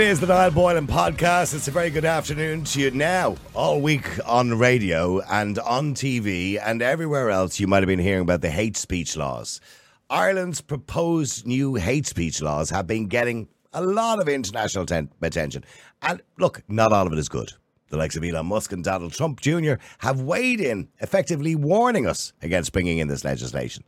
It is the Niall Boylan podcast. It's a very good afternoon to you now. All week on radio and on TV and everywhere else, you might have been hearing about the hate speech laws. Ireland's proposed new hate speech laws have been getting a lot of international ten- attention. And look, not all of it is good. The likes of Elon Musk and Donald Trump Jr. have weighed in, effectively warning us against bringing in this legislation.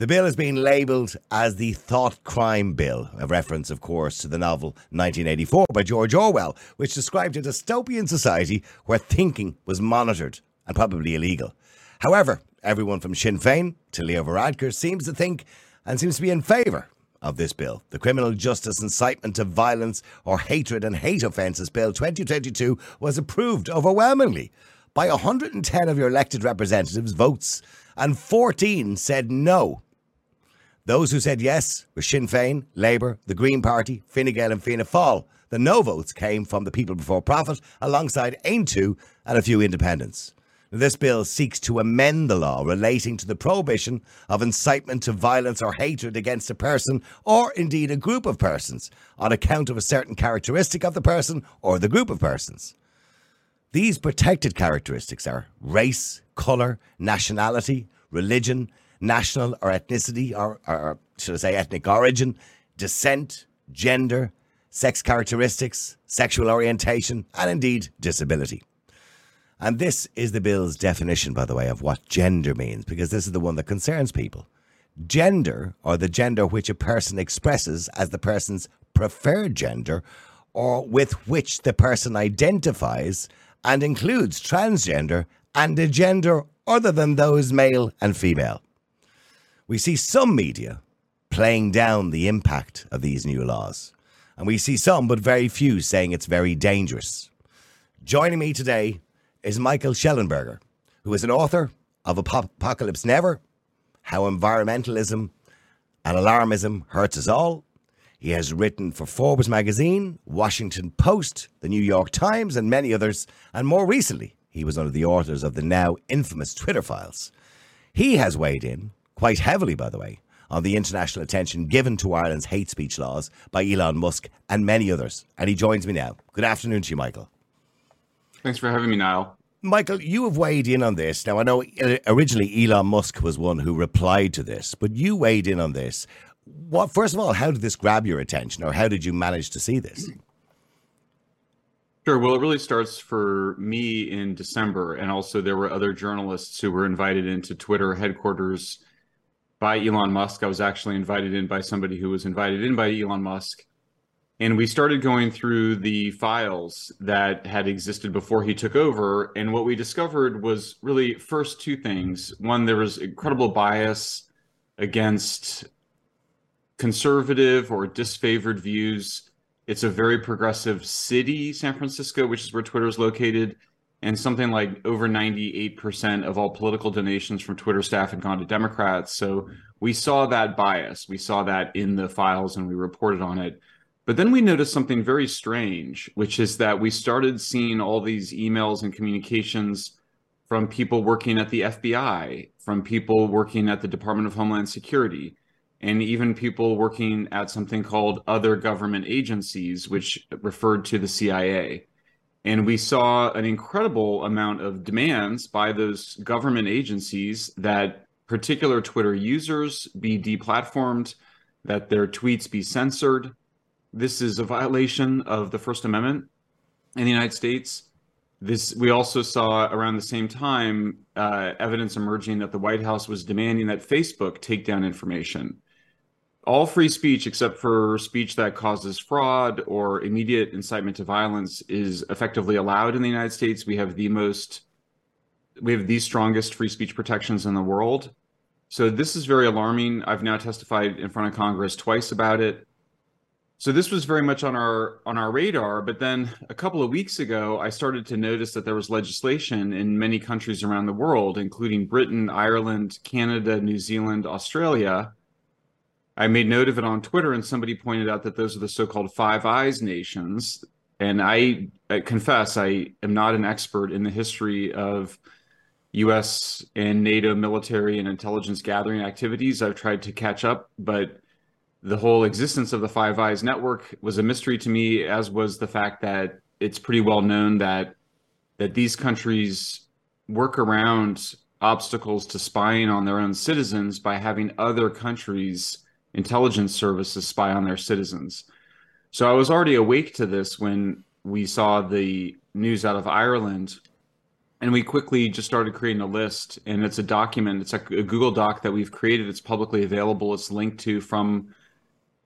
The bill has been labelled as the Thought Crime Bill, a reference, of course, to the novel 1984 by George Orwell, which described a dystopian society where thinking was monitored and probably illegal. However, everyone from Sinn Féin to Leo Varadkar seems to think and seems to be in favour of this bill. The Criminal Justice Incitement to Violence or Hatred and Hate Offences Bill 2022 was approved overwhelmingly by 110 of your elected representatives' votes, and 14 said no. Those who said yes were Sinn Féin, Labour, the Green Party, Fine Gael and Fianna Fáil. The no votes came from the People Before Profit alongside Aontú and a few independents. This bill seeks to amend the law relating to the prohibition of incitement to violence or hatred against a person or indeed a group of persons on account of a certain characteristic of the person or the group of persons. These protected characteristics are race, colour, nationality, religion, national or ethnicity, or, or should I say ethnic origin, descent, gender, sex characteristics, sexual orientation, and indeed disability. And this is the bill's definition, by the way, of what gender means, because this is the one that concerns people. Gender, or the gender which a person expresses as the person's preferred gender, or with which the person identifies, and includes transgender and a gender other than those male and female. We see some media playing down the impact of these new laws, and we see some, but very few, saying it's very dangerous. Joining me today is Michael Shellenberger, who is an author of Apocalypse Never How Environmentalism and Alarmism Hurts Us All. He has written for Forbes magazine, Washington Post, the New York Times, and many others. And more recently, he was one of the authors of the now infamous Twitter files. He has weighed in, quite heavily, by the way, on the international attention given to Ireland's hate speech laws by Elon Musk and many others. And he joins me now. Good afternoon to you, Michael. Thanks for having me, Niall. Michael, you have weighed in on this. Now, I know uh, originally Elon Musk was one who replied to this, but you weighed in on this. What, first of all, how did this grab your attention, or how did you manage to see this? Sure. Well, it really starts for me in December. And also, there were other journalists who were invited into Twitter headquarters by Elon Musk. I was actually invited in by somebody who was invited in by Elon Musk. And we started going through the files that had existed before he took over. And what we discovered was really first two things. One, there was incredible bias against conservative or disfavored views. It's a very progressive city, San Francisco, which is where Twitter is located. And something like over 98% of all political donations from Twitter staff had gone to Democrats. So we saw that bias. We saw that in the files and we reported on it. But then we noticed something very strange, which is that we started seeing all these emails and communications from people working at the FBI, from people working at the Department of Homeland Security, and even people working at something called other government agencies, which referred to the CIA. And we saw an incredible amount of demands by those government agencies that particular Twitter users be deplatformed, that their tweets be censored. This is a violation of the First Amendment in the United States. This we also saw around the same time uh, evidence emerging that the White House was demanding that Facebook take down information all free speech except for speech that causes fraud or immediate incitement to violence is effectively allowed in the United States. We have the most we have the strongest free speech protections in the world. So this is very alarming. I've now testified in front of Congress twice about it. So this was very much on our on our radar, but then a couple of weeks ago I started to notice that there was legislation in many countries around the world including Britain, Ireland, Canada, New Zealand, Australia I made note of it on Twitter, and somebody pointed out that those are the so-called Five Eyes nations. And I, I confess, I am not an expert in the history of U.S. and NATO military and intelligence gathering activities. I've tried to catch up, but the whole existence of the Five Eyes network was a mystery to me, as was the fact that it's pretty well known that that these countries work around obstacles to spying on their own citizens by having other countries' intelligence services spy on their citizens. So I was already awake to this when we saw the news out of Ireland and we quickly just started creating a list and it's a document it's a, a, google doc that we've created it's publicly available it's linked to from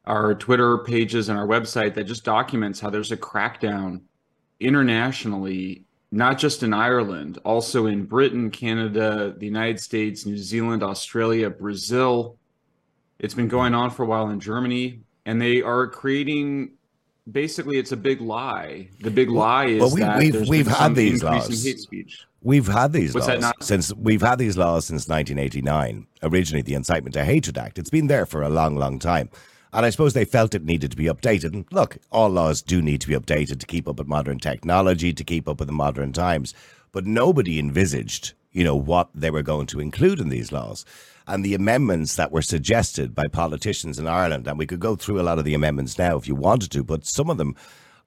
our twitter pages and our website that just documents how there's a crackdown internationally not just in ireland also in britain canada the united states new zealand australia brazil it's been going on for a while in germany and they are creating basically it's a big lie. The big lie is well, we, that we've we've had these laws. Hate speech. We've had these What's laws since we've had these laws since 1989. Originally, the Incitement to Hatred Act. It's been there for a long, long time. And I suppose they felt it needed to be updated. And look, all laws do need to be updated to keep up with modern technology, to keep up with the modern times. But nobody envisaged, you know, what they were going to include in these laws and the amendments that were suggested by politicians in Ireland. And we could go through a lot of the amendments now if you wanted to, but some of them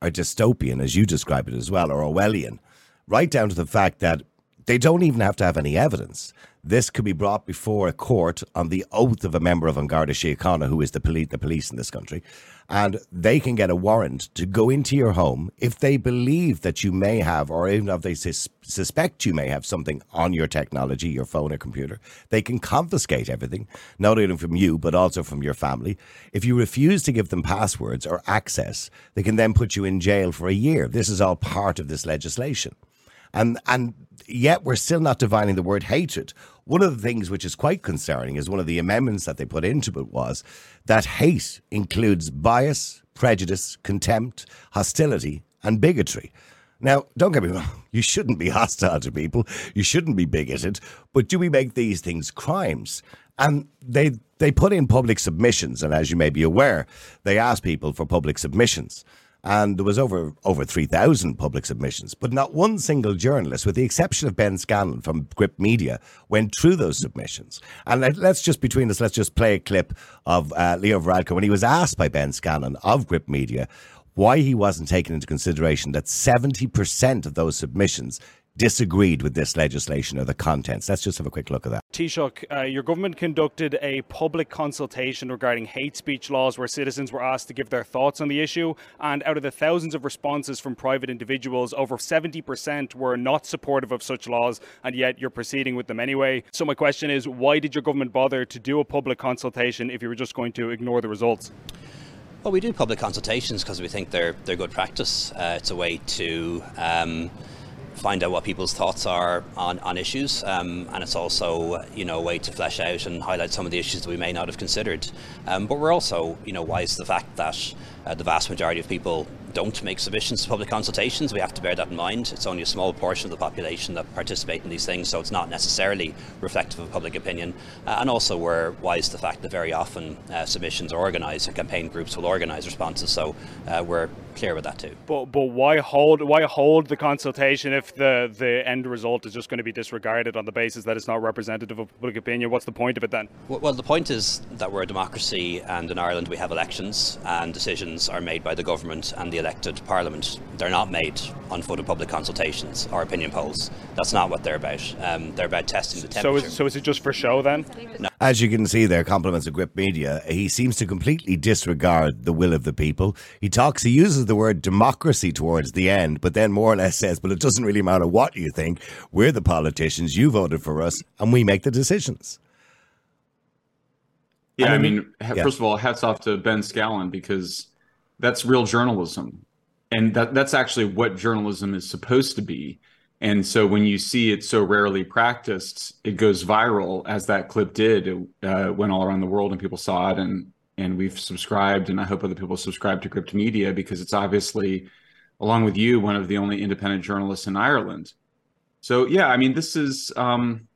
are dystopian, as you describe it as well, or Orwellian, right down to the fact that they don't even have to have any evidence. This could be brought before a court on the oath of a member of An Garda Síochána, who is the police, the police in this country, and they can get a warrant to go into your home if they believe that you may have, or even if they sus- suspect you may have something on your technology, your phone or computer. They can confiscate everything, not only from you, but also from your family. If you refuse to give them passwords or access, they can then put you in jail for a year. This is all part of this legislation. And, and yet we're still not defining the word hatred. One of the things which is quite concerning is one of the amendments that they put into it was that hate includes bias, prejudice, contempt, hostility, and bigotry. Now, don't get me wrong, you shouldn't be hostile to people, you shouldn't be bigoted, but do we make these things crimes? And they they put in public submissions, and as you may be aware, they ask people for public submissions and there was over over 3,000 public submissions, but not one single journalist, with the exception of Ben Scallan from Gript Media, went through those submissions. And let's just, between us, let's just play a clip of uh, Leo Varadkar when he was asked by Ben Scallan of Gript Media why he wasn't taking into consideration that 70% of those submissions disagreed with this legislation or the contents. Let's just have a quick look at that. Taoiseach, uh, your government conducted a public consultation regarding hate speech laws where citizens were asked to give their thoughts on the issue. And out of the thousands of responses from private individuals, over 70% were not supportive of such laws, and yet you're proceeding with them anyway. So, my question is why did your government bother to do a public consultation if you were just going to ignore the results? Well, we do public consultations because we think they're they're good practice. Uh, it's a way to um, find out what people's thoughts are on, on issues, um, and it's also you know a way to flesh out and highlight some of the issues that we may not have considered. Um, but we're also you know wise to the fact that uh, the vast majority of people don't make submissions to public consultations. We have to bear that in mind. It's only a small portion of the population that participate in these things, so it's not necessarily reflective of public opinion. Uh, and also, we're wise to the fact that very often uh, submissions are organised, and campaign groups will organise responses. So uh, we're clear with that too. But but why hold why hold the consultation if the the end result is just going to be disregarded on the basis that it's not representative of public opinion? What's the point of it then? Well, well the point is that we're a democracy, and in Ireland we have elections, and decisions are made by the government and the elected parliament. They're not made on foot of public consultations or opinion polls. That's not what they're about. Um, they're about testing the temperature. So is, so is it just for show then? No. As you can see there, compliments of Gript Media. He seems to completely disregard the will of the people. He talks, he uses the word democracy towards the end, but then more or less says, but it doesn't really matter what you think. We're the politicians, you voted for us, and we make the decisions. Yeah, I mean, I mean yeah. first of all, hats off to Ben Scallan because that's real journalism. And that, that's actually what journalism is supposed to be. And so when you see it so rarely practiced, it goes viral, as that clip did. It uh, went all around the world, and people saw it. And and we've subscribed, and I hope other people subscribe to Gript Media because it's obviously, along with you, one of the only independent journalists in Ireland. So yeah, I mean, this is um,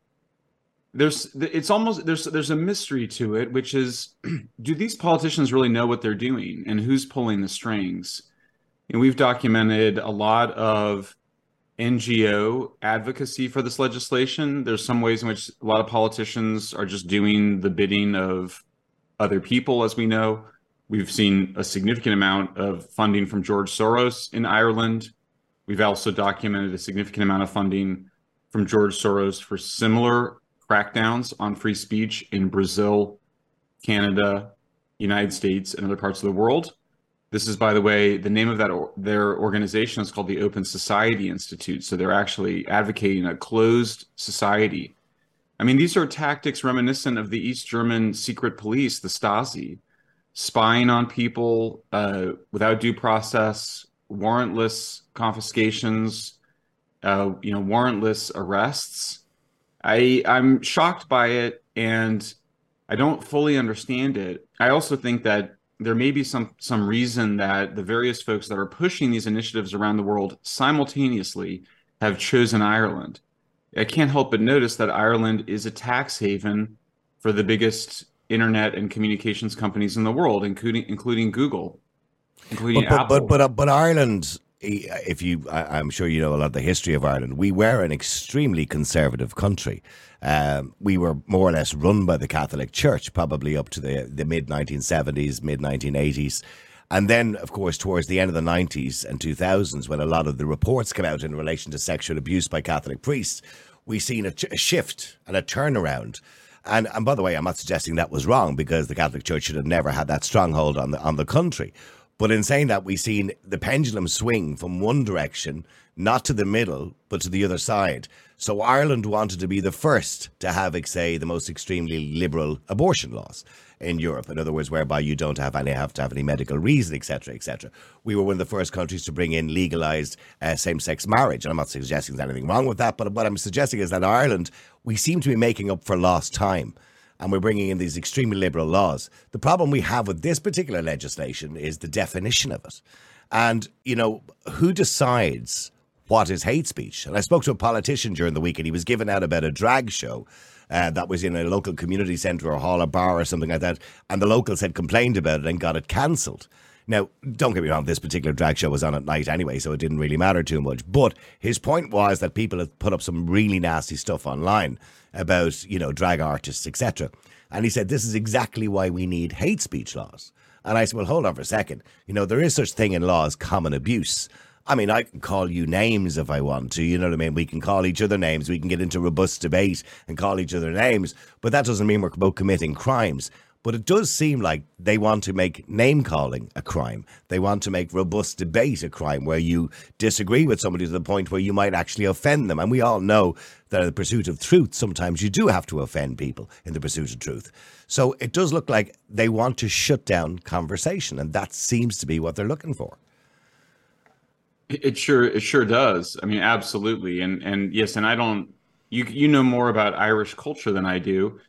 there's it's almost there's there's a mystery to it, which is, do these politicians really know what they're doing, and who's pulling the strings? And we've documented a lot of NGO advocacy for this legislation. There's some ways in which a lot of politicians are just doing the bidding of other people, as we know. We've seen a significant amount of funding from George Soros in Ireland. We've also documented a significant amount of funding from George Soros for similar crackdowns on free speech in Brazil, Canada, United States, and other parts of the world. This is, by the way, the name of that their organization is called the Open Society Institute. So they're actually advocating a closed society. I mean, these are tactics reminiscent of the East German secret police, the Stasi, spying on people uh, without due process, warrantless confiscations, uh, you know, warrantless arrests. I I'm shocked by it, and I don't fully understand it. I also think that there may be some some reason that the various folks that are pushing these initiatives around the world simultaneously have chosen Ireland. I can't help but notice that Ireland is a tax haven for the biggest internet and communications companies in the world, including including Google, including but, but, Apple. But but uh, but Ireland, if you, I, am sure you know a lot of the history of Ireland. We were an extremely conservative country. Um, we were more or less run by the Catholic Church, probably up to the the mid 1970s, mid 1980s. And then, of course, towards the end of the 90s and 2000s, when a lot of the reports came out in relation to sexual abuse by Catholic priests, we've seen a, a shift and a turnaround and and by the way, I'm not suggesting that was wrong because the Catholic Church should have never had that stronghold on the on the country. But in saying that, we've seen the pendulum swing from one direction, not to the middle, but to the other side. So Ireland wanted to be the first to have, say, the most extremely liberal abortion laws in Europe. In other words, whereby you don't have any have to have any medical reason, etc., etc. We were one of the first countries to bring in legalized uh, same-sex marriage, and I'm not suggesting there's anything wrong with that. But what I'm suggesting is that Ireland, we seem to be making up for lost time. And we're bringing in these extremely liberal laws. The problem we have with this particular legislation is the definition of it. And, you know, who decides what is hate speech? And I spoke to a politician during the week and he was giving out about a drag show uh, that was in a local community centre or hall or bar or something like that. And the locals had complained about it and got it cancelled. Now, don't get me wrong, this particular drag show was on at night anyway, so it didn't really matter too much. But his point was that people have put up some really nasty stuff online about, you know, drag artists, etc. And he said, this is exactly why we need hate speech laws. And I said, well, hold on for a second. You know, there is such thing in law as common abuse. I mean, I can call you names if I want to. You know what I mean? We can call each other names. We can get into robust debate and call each other names. But that doesn't mean we're both committing crimes. But it does seem like they want to make name calling a crime. They want to make robust debate a crime where you disagree with somebody to the point where you might actually offend them. And we all know that in the pursuit of truth, sometimes you do have to offend people in the pursuit of truth. So it does look like they want to shut down conversation. And that seems to be what they're looking for. It sure it sure does. I mean, absolutely. And and yes, and I don't you you know more about Irish culture than I do.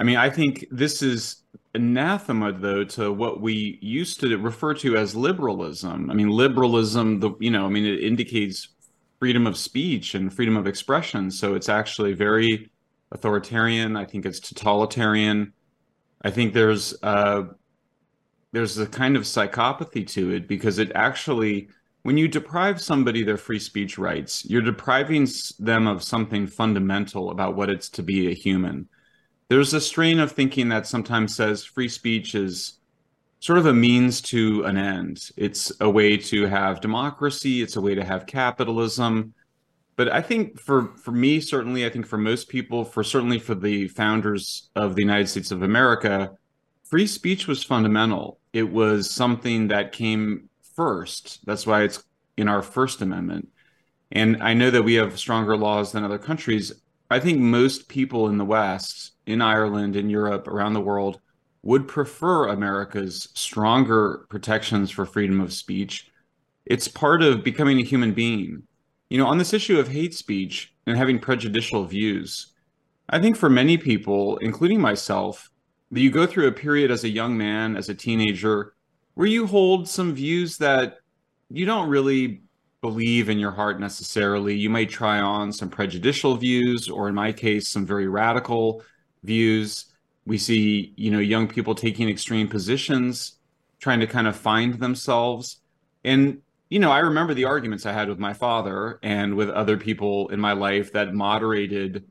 I mean, I think this is anathema though to what we used to refer to as liberalism. I mean, liberalism, the you know, I mean, it indicates freedom of speech and freedom of expression. So it's actually very authoritarian. I think it's totalitarian. I think there's uh there's a kind of psychopathy to it because it actually when you deprive somebody their free speech rights, you're depriving them of something fundamental about what it's to be a human. There's a strain of thinking that sometimes says free speech is sort of a means to an end. It's a way to have democracy, it's a way to have capitalism. But I think for for me certainly I think for most people for certainly for the founders of the United States of America, free speech was fundamental. It was something that came first. That's why it's in our First Amendment. And I know that we have stronger laws than other countries. I think most people in the West, in Ireland, in Europe, around the world, would prefer America's stronger protections for freedom of speech. It's part of becoming a human being. You know, on this issue of hate speech and having prejudicial views, I think for many people, including myself, that you go through a period as a young man, as a teenager, where you hold some views that you don't really believe in your heart necessarily. You may try on some prejudicial views, or in my case, some very radical views. We see, you know, young people taking extreme positions, trying to kind of find themselves. And, you know, I remember the arguments I had with my father and with other people in my life that moderated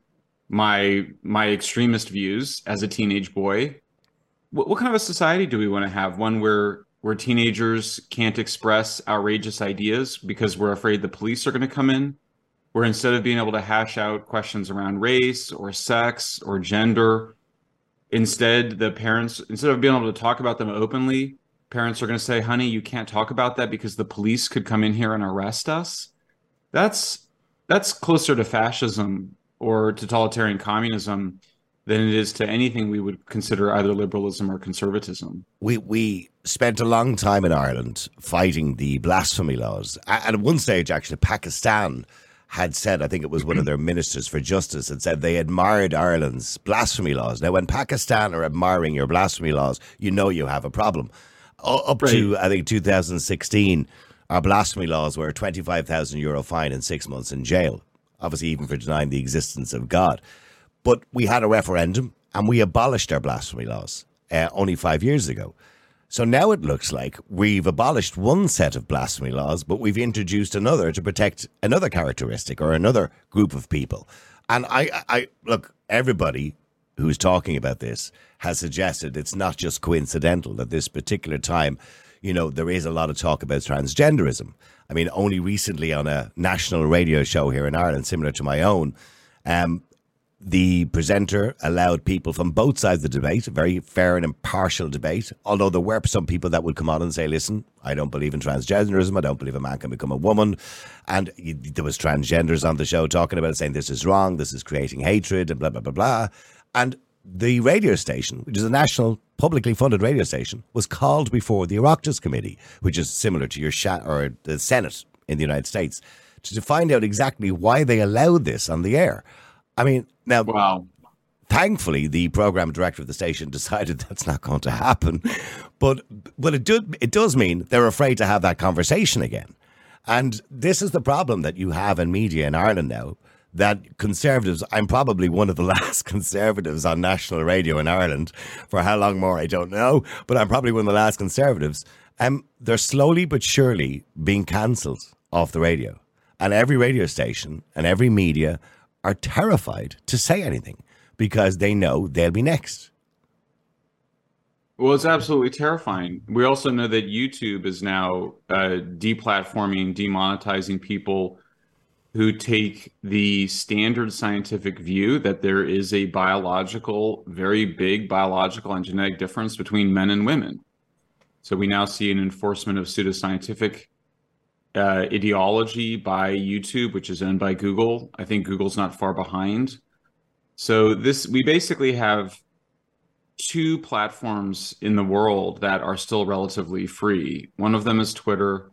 my my extremist views as a teenage boy what, what kind of a society do we want to have? One where where teenagers can't express outrageous ideas because we're afraid the police are going to come in, where instead of being able to hash out questions around race or sex or gender, instead the parents instead of being able to talk about them openly, parents are going to say, "Honey, you can't talk about that because the police could come in here and arrest us." That's that's closer to fascism or totalitarian communism than it is to anything we would consider either liberalism or conservatism. We we spent a long time in Ireland fighting the blasphemy laws. At one stage, actually, Pakistan had said, I think it was one of their ministers for justice, had said they admired Ireland's blasphemy laws. Now, when Pakistan are admiring your blasphemy laws, you know you have a problem. Up right. to, I think, 2016, our blasphemy laws were a 25,000 euro fine and six months in jail, obviously, even for denying the existence of God. But we had a referendum and we abolished our blasphemy laws uh, only five years ago. So now it looks like we've abolished one set of blasphemy laws, but we've introduced another to protect another characteristic or another group of people. And I, I look, everybody who's talking about this has suggested it's not just coincidental that this particular time, you know, there is a lot of talk about transgenderism. I mean, only recently on a national radio show here in Ireland, similar to my own, um, the presenter allowed people from both sides of the debate, a very fair and impartial debate. Although there were some people that would come on and say, "Listen, I don't believe in transgenderism. I don't believe a man can become a woman," and there was transgenders on the show talking about it, saying this is wrong, this is creating hatred, and blah blah blah blah. And the radio station, which is a national publicly funded radio station, was called before the Oireachtas Committee, which is similar to your Sha- or the Senate in the United States, to find out exactly why they allowed this on the air. I mean, now, wow. Thankfully, the program director of the station decided that's not going to happen, but but it do, it does mean they're afraid to have that conversation again, and this is the problem that you have in media in Ireland now. That conservatives, I'm probably one of the last conservatives on national radio in Ireland. For how long more, I don't know, but I'm probably one of the last conservatives. Um, they're slowly but surely being cancelled off the radio, and every radio station and every media are terrified to say anything because they know they'll be next. Well, it's absolutely terrifying. We also know that YouTube is now uh, deplatforming, demonetizing people who take the standard scientific view that there is a biological, very big biological and genetic difference between men and women. So we now see an enforcement of pseudoscientific uh, ideology by YouTube, which is owned by Google. I think Google's not far behind. So this we basically have two platforms in the world that are still relatively free. One of them is Twitter,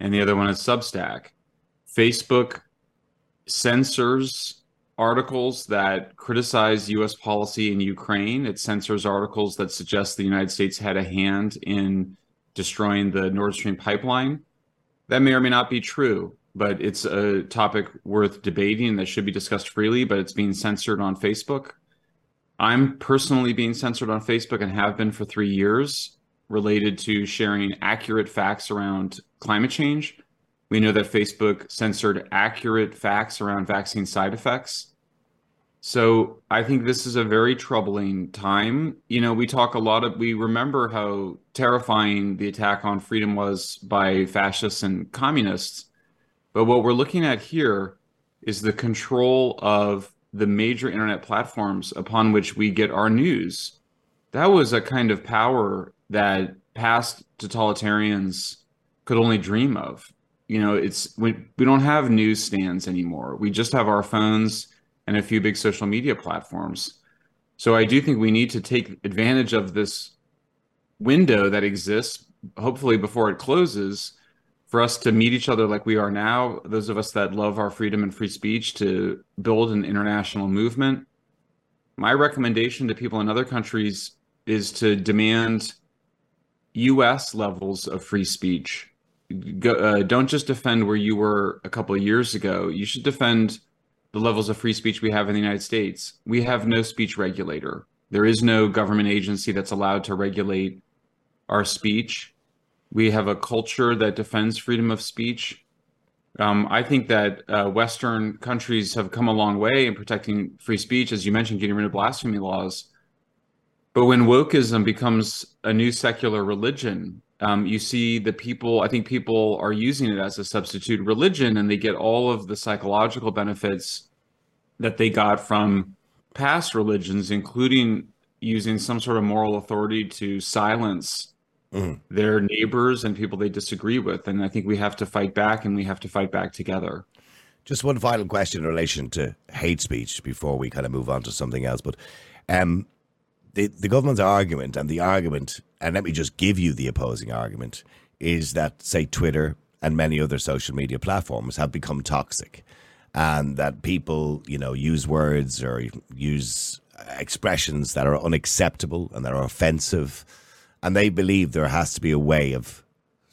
and the other one is Substack. Facebook censors articles that criticize US policy in Ukraine. It censors articles that suggest the United States had a hand in destroying the Nord Stream pipeline. That may or may not be true, but it's a topic worth debating that should be discussed freely, but it's being censored on Facebook. I'm personally being censored on Facebook and have been for three years related to sharing accurate facts around climate change. We know that Facebook censored accurate facts around vaccine side effects. So I think this is a very troubling time. You know, we talk a lot of, we remember how terrifying the attack on freedom was by fascists and communists. But what we're looking at here is the control of the major internet platforms upon which we get our news. That was a kind of power that past totalitarians could only dream of. You know, it's we, we don't have newsstands anymore. We just have our phones and a few big social media platforms. So I do think we need to take advantage of this window that exists, hopefully before it closes, for us to meet each other like we are now, those of us that love our freedom and free speech, to build an international movement. My recommendation to people in other countries is to demand US levels of free speech. Go, uh, don't just defend where you were a couple of years ago. You should defend the levels of free speech we have in the United States. We have no speech regulator. There is no government agency that's allowed to regulate our speech. We have a culture that defends freedom of speech. Um, I think that uh, Western countries have come a long way in protecting free speech, as you mentioned, getting rid of blasphemy laws. But when wokeism becomes a new secular religion, um, you see the people, I think people are using it as a substitute religion and they get all of the psychological benefits that they got from past religions, including using some sort of moral authority to silence mm. their neighbors and people they disagree with. And I think we have to fight back and we have to fight back together. Just one final question in relation to hate speech before we kind of move on to something else. But um, the, the government's argument and the argument, and let me just give you the opposing argument, is that, say, Twitter and many other social media platforms have become toxic and that people, you know, use words or use expressions that are unacceptable and that are offensive. And they believe there has to be a way of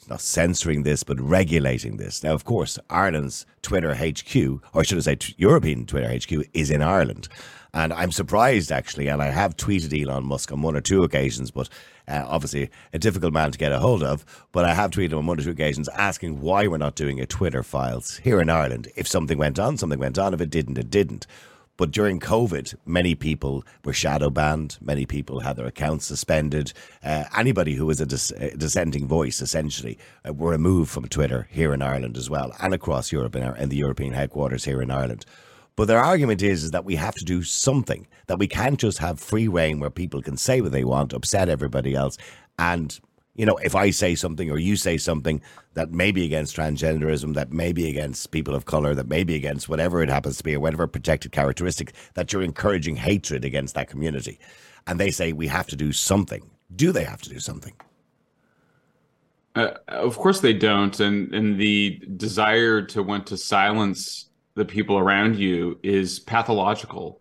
not censoring this, but regulating this. Now, of course, Ireland's Twitter HQ, or should I say, European Twitter HQ, is in Ireland. And I'm surprised, actually, and I have tweeted Elon Musk on one or two occasions, but uh, obviously a difficult man to get a hold of. But I have tweeted him on one or two occasions asking why we're not doing a Twitter files here in Ireland. If something went on, something went on. If it didn't, it didn't. But during COVID, many people were shadow banned. Many people had their accounts suspended. Uh, anybody who was a, dis- a dissenting voice, essentially, uh, were removed from Twitter here in Ireland as well, and across Europe our, in the European headquarters here in Ireland. But their argument is, is that we have to do something, that we can't just have free reign where people can say what they want, upset everybody else, and you know, if I say something or you say something that may be against transgenderism, that may be against people of color, that may be against whatever it happens to be, or whatever protected characteristic, that you're encouraging hatred against that community. And they say we have to do something. Do they have to do something? Uh, of course they don't. And, and the desire to want to silence the people around you is pathological.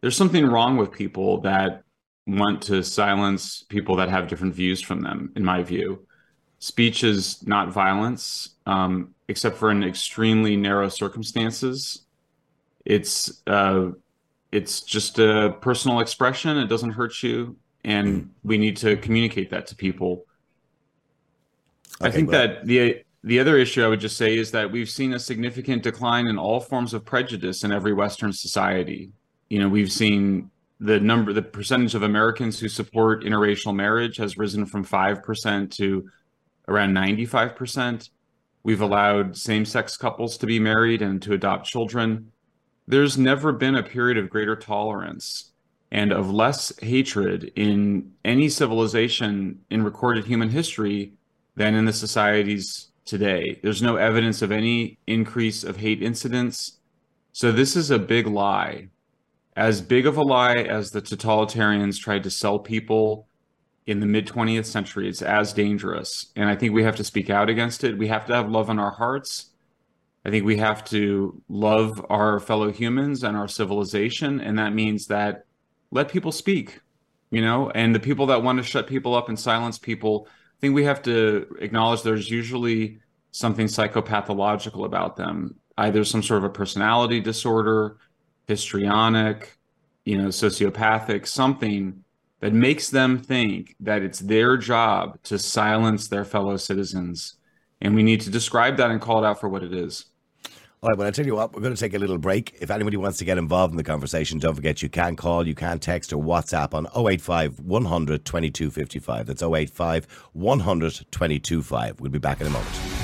There's something wrong with people that want to silence people that have different views from them, in my view. Speech is not violence, um, except for in extremely narrow circumstances. It's uh, it's just a personal expression. It doesn't hurt you, and we need to communicate that to people. Okay, I think well. that the the other issue I would just say is that we've seen a significant decline in all forms of prejudice in every Western society. You know, we've seen the number the percentage of Americans who support interracial marriage has risen from 5% to around 95%. We've allowed same-sex couples to be married and to adopt children. There's never been a period of greater tolerance and of less hatred in any civilization in recorded human history than in the societies today. There's no evidence of any increase of hate incidents. So this is a big lie as big of a lie as the totalitarians tried to sell people in the mid 20th century. It's as dangerous. And I think we have to speak out against it. We have to have love in our hearts. I think we have to love our fellow humans and our civilization. And that means that let people speak, you know, and the people that want to shut people up and silence people, I think we have to acknowledge there's usually something psychopathological about them, either some sort of a personality disorder histrionic, you know, sociopathic, something that makes them think that it's their job to silence their fellow citizens. And we need to describe that and call it out for what it is. All right, well, I tell you what, we're going to take a little break. If anybody wants to get involved in the conversation, don't forget you can call, you can text or WhatsApp on 085 100 2255. That's 085 100 2255. We'll be back in a moment.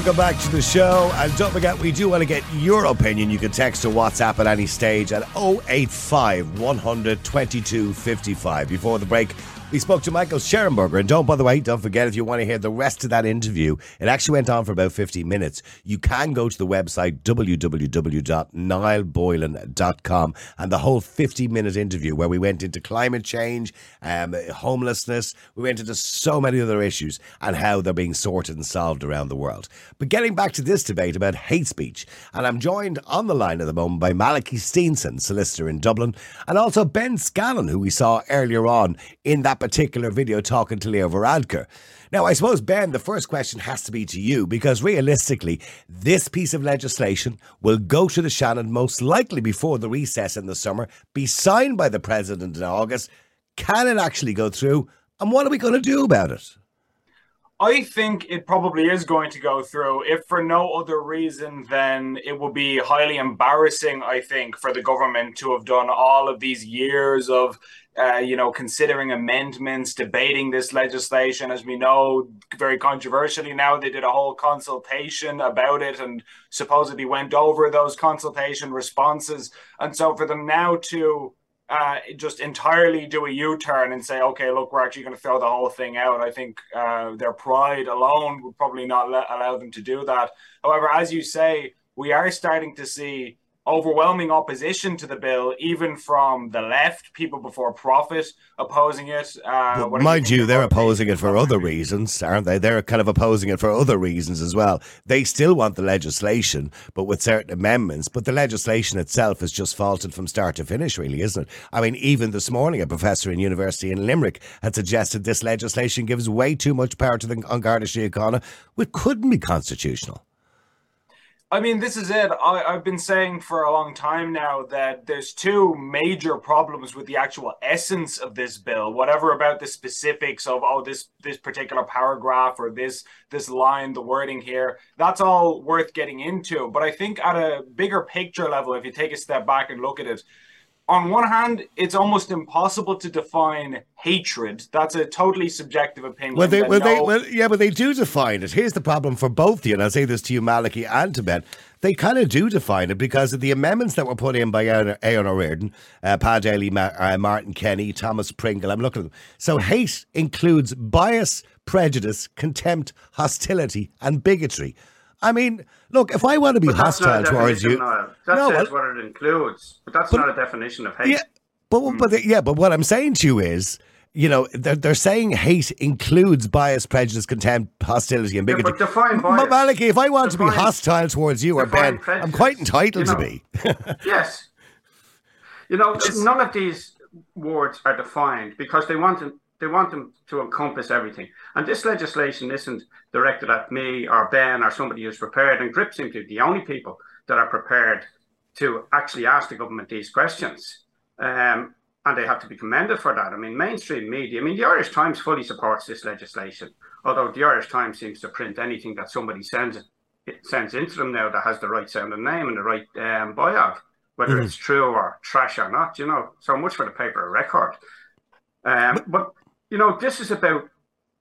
Welcome back to the show. And don't forget, we do want to get your opinion. You can text or WhatsApp at any stage at 085 100 22 55. Before the break, we spoke to Michael Shellenberger. And don't, by the way, don't forget if you want to hear the rest of that interview, it actually went on for about 50 minutes. You can go to the website www.niallboylan.com and the whole 50 minute interview where we went into climate change, um, homelessness, we went into so many other issues and how they're being sorted and solved around the world. But getting back to this debate about hate speech, and I'm joined on the line at the moment by Malachy Steenson, solicitor in Dublin, and also Ben Scallan, who we saw earlier on in that particular video talking to Leo Varadkar. Now, I suppose, Ben, the first question has to be to you because realistically, this piece of legislation will go to the Seanad most likely before the recess in the summer, be signed by the President in August. Can it actually go through? And what are we going to do about it? I think it probably is going to go through, if for no other reason than it will be highly embarrassing, I think, for the government to have done all of these years of, uh, you know, considering amendments, debating this legislation. As we know, very controversially now, they did a whole consultation about it and supposedly went over those consultation responses. And so for them now to, uh, just entirely do a U-turn and say, okay, look, we're actually going to throw the whole thing out. I think uh, their pride alone would probably not let, allow them to do that. However, as you say, we are starting to see overwhelming opposition to the bill, even from the left, people before profit opposing it. Uh, mind you, they're opposing it for other reasons, aren't they? They're kind of opposing it for other reasons as well. They still want the legislation, but with certain amendments. But the legislation itself is just faulted from start to finish, really, isn't it? I mean, even this morning, a professor in university in Limerick had suggested this legislation gives way too much power to the Garda Síochána, which couldn't be constitutional. I mean, this is it. I, have been saying for a long time now that there's two major problems with the actual essence of this bill. Whatever about the specifics of oh this this particular paragraph or this this line, the wording here, that's all worth getting into. But I think at a bigger picture level, if you take a step back and look at it, on one hand, it's almost impossible to define hatred. That's a totally subjective opinion. Well, they, well, no... they, well, yeah, but they do define it. Here's the problem for both of you, and I'll say this to you, Malachy and to Ben. They kind of do define it because of the amendments that were put in by Ó Ríordáin, uh, Pat Daly, Ma- uh, Martin Kenny, Thomas Pringle. I'm looking at them. So hate includes bias, prejudice, contempt, hostility, and bigotry. I mean, look, if I want to be hostile towards you, that no, says what it includes, but that's but, not a definition of hate. Yeah, but mm. but yeah, but what I'm saying to you is, you know, they're, they're saying hate includes bias, prejudice, contempt, hostility, and bigotry. Yeah, but define bias. Malachy, if I want define, to be hostile towards you or Ben, prejudice. I'm quite entitled you know, to be. yes. You know, none of these words are defined because they want to they want them to encompass everything. And this legislation isn't directed at me or Ben or somebody who's prepared. And Gript seem to be the only people that are prepared to actually ask the government these questions. Um, and they have to be commended for that. I mean, mainstream media, I mean, the Irish Times fully supports this legislation, although the Irish Times seems to print anything that somebody sends it sends into them now that has the right sounding name and the right um, biog, whether mm-hmm. it's true or trash or not, you know. So much for the paper record. Um, but you know, this is about,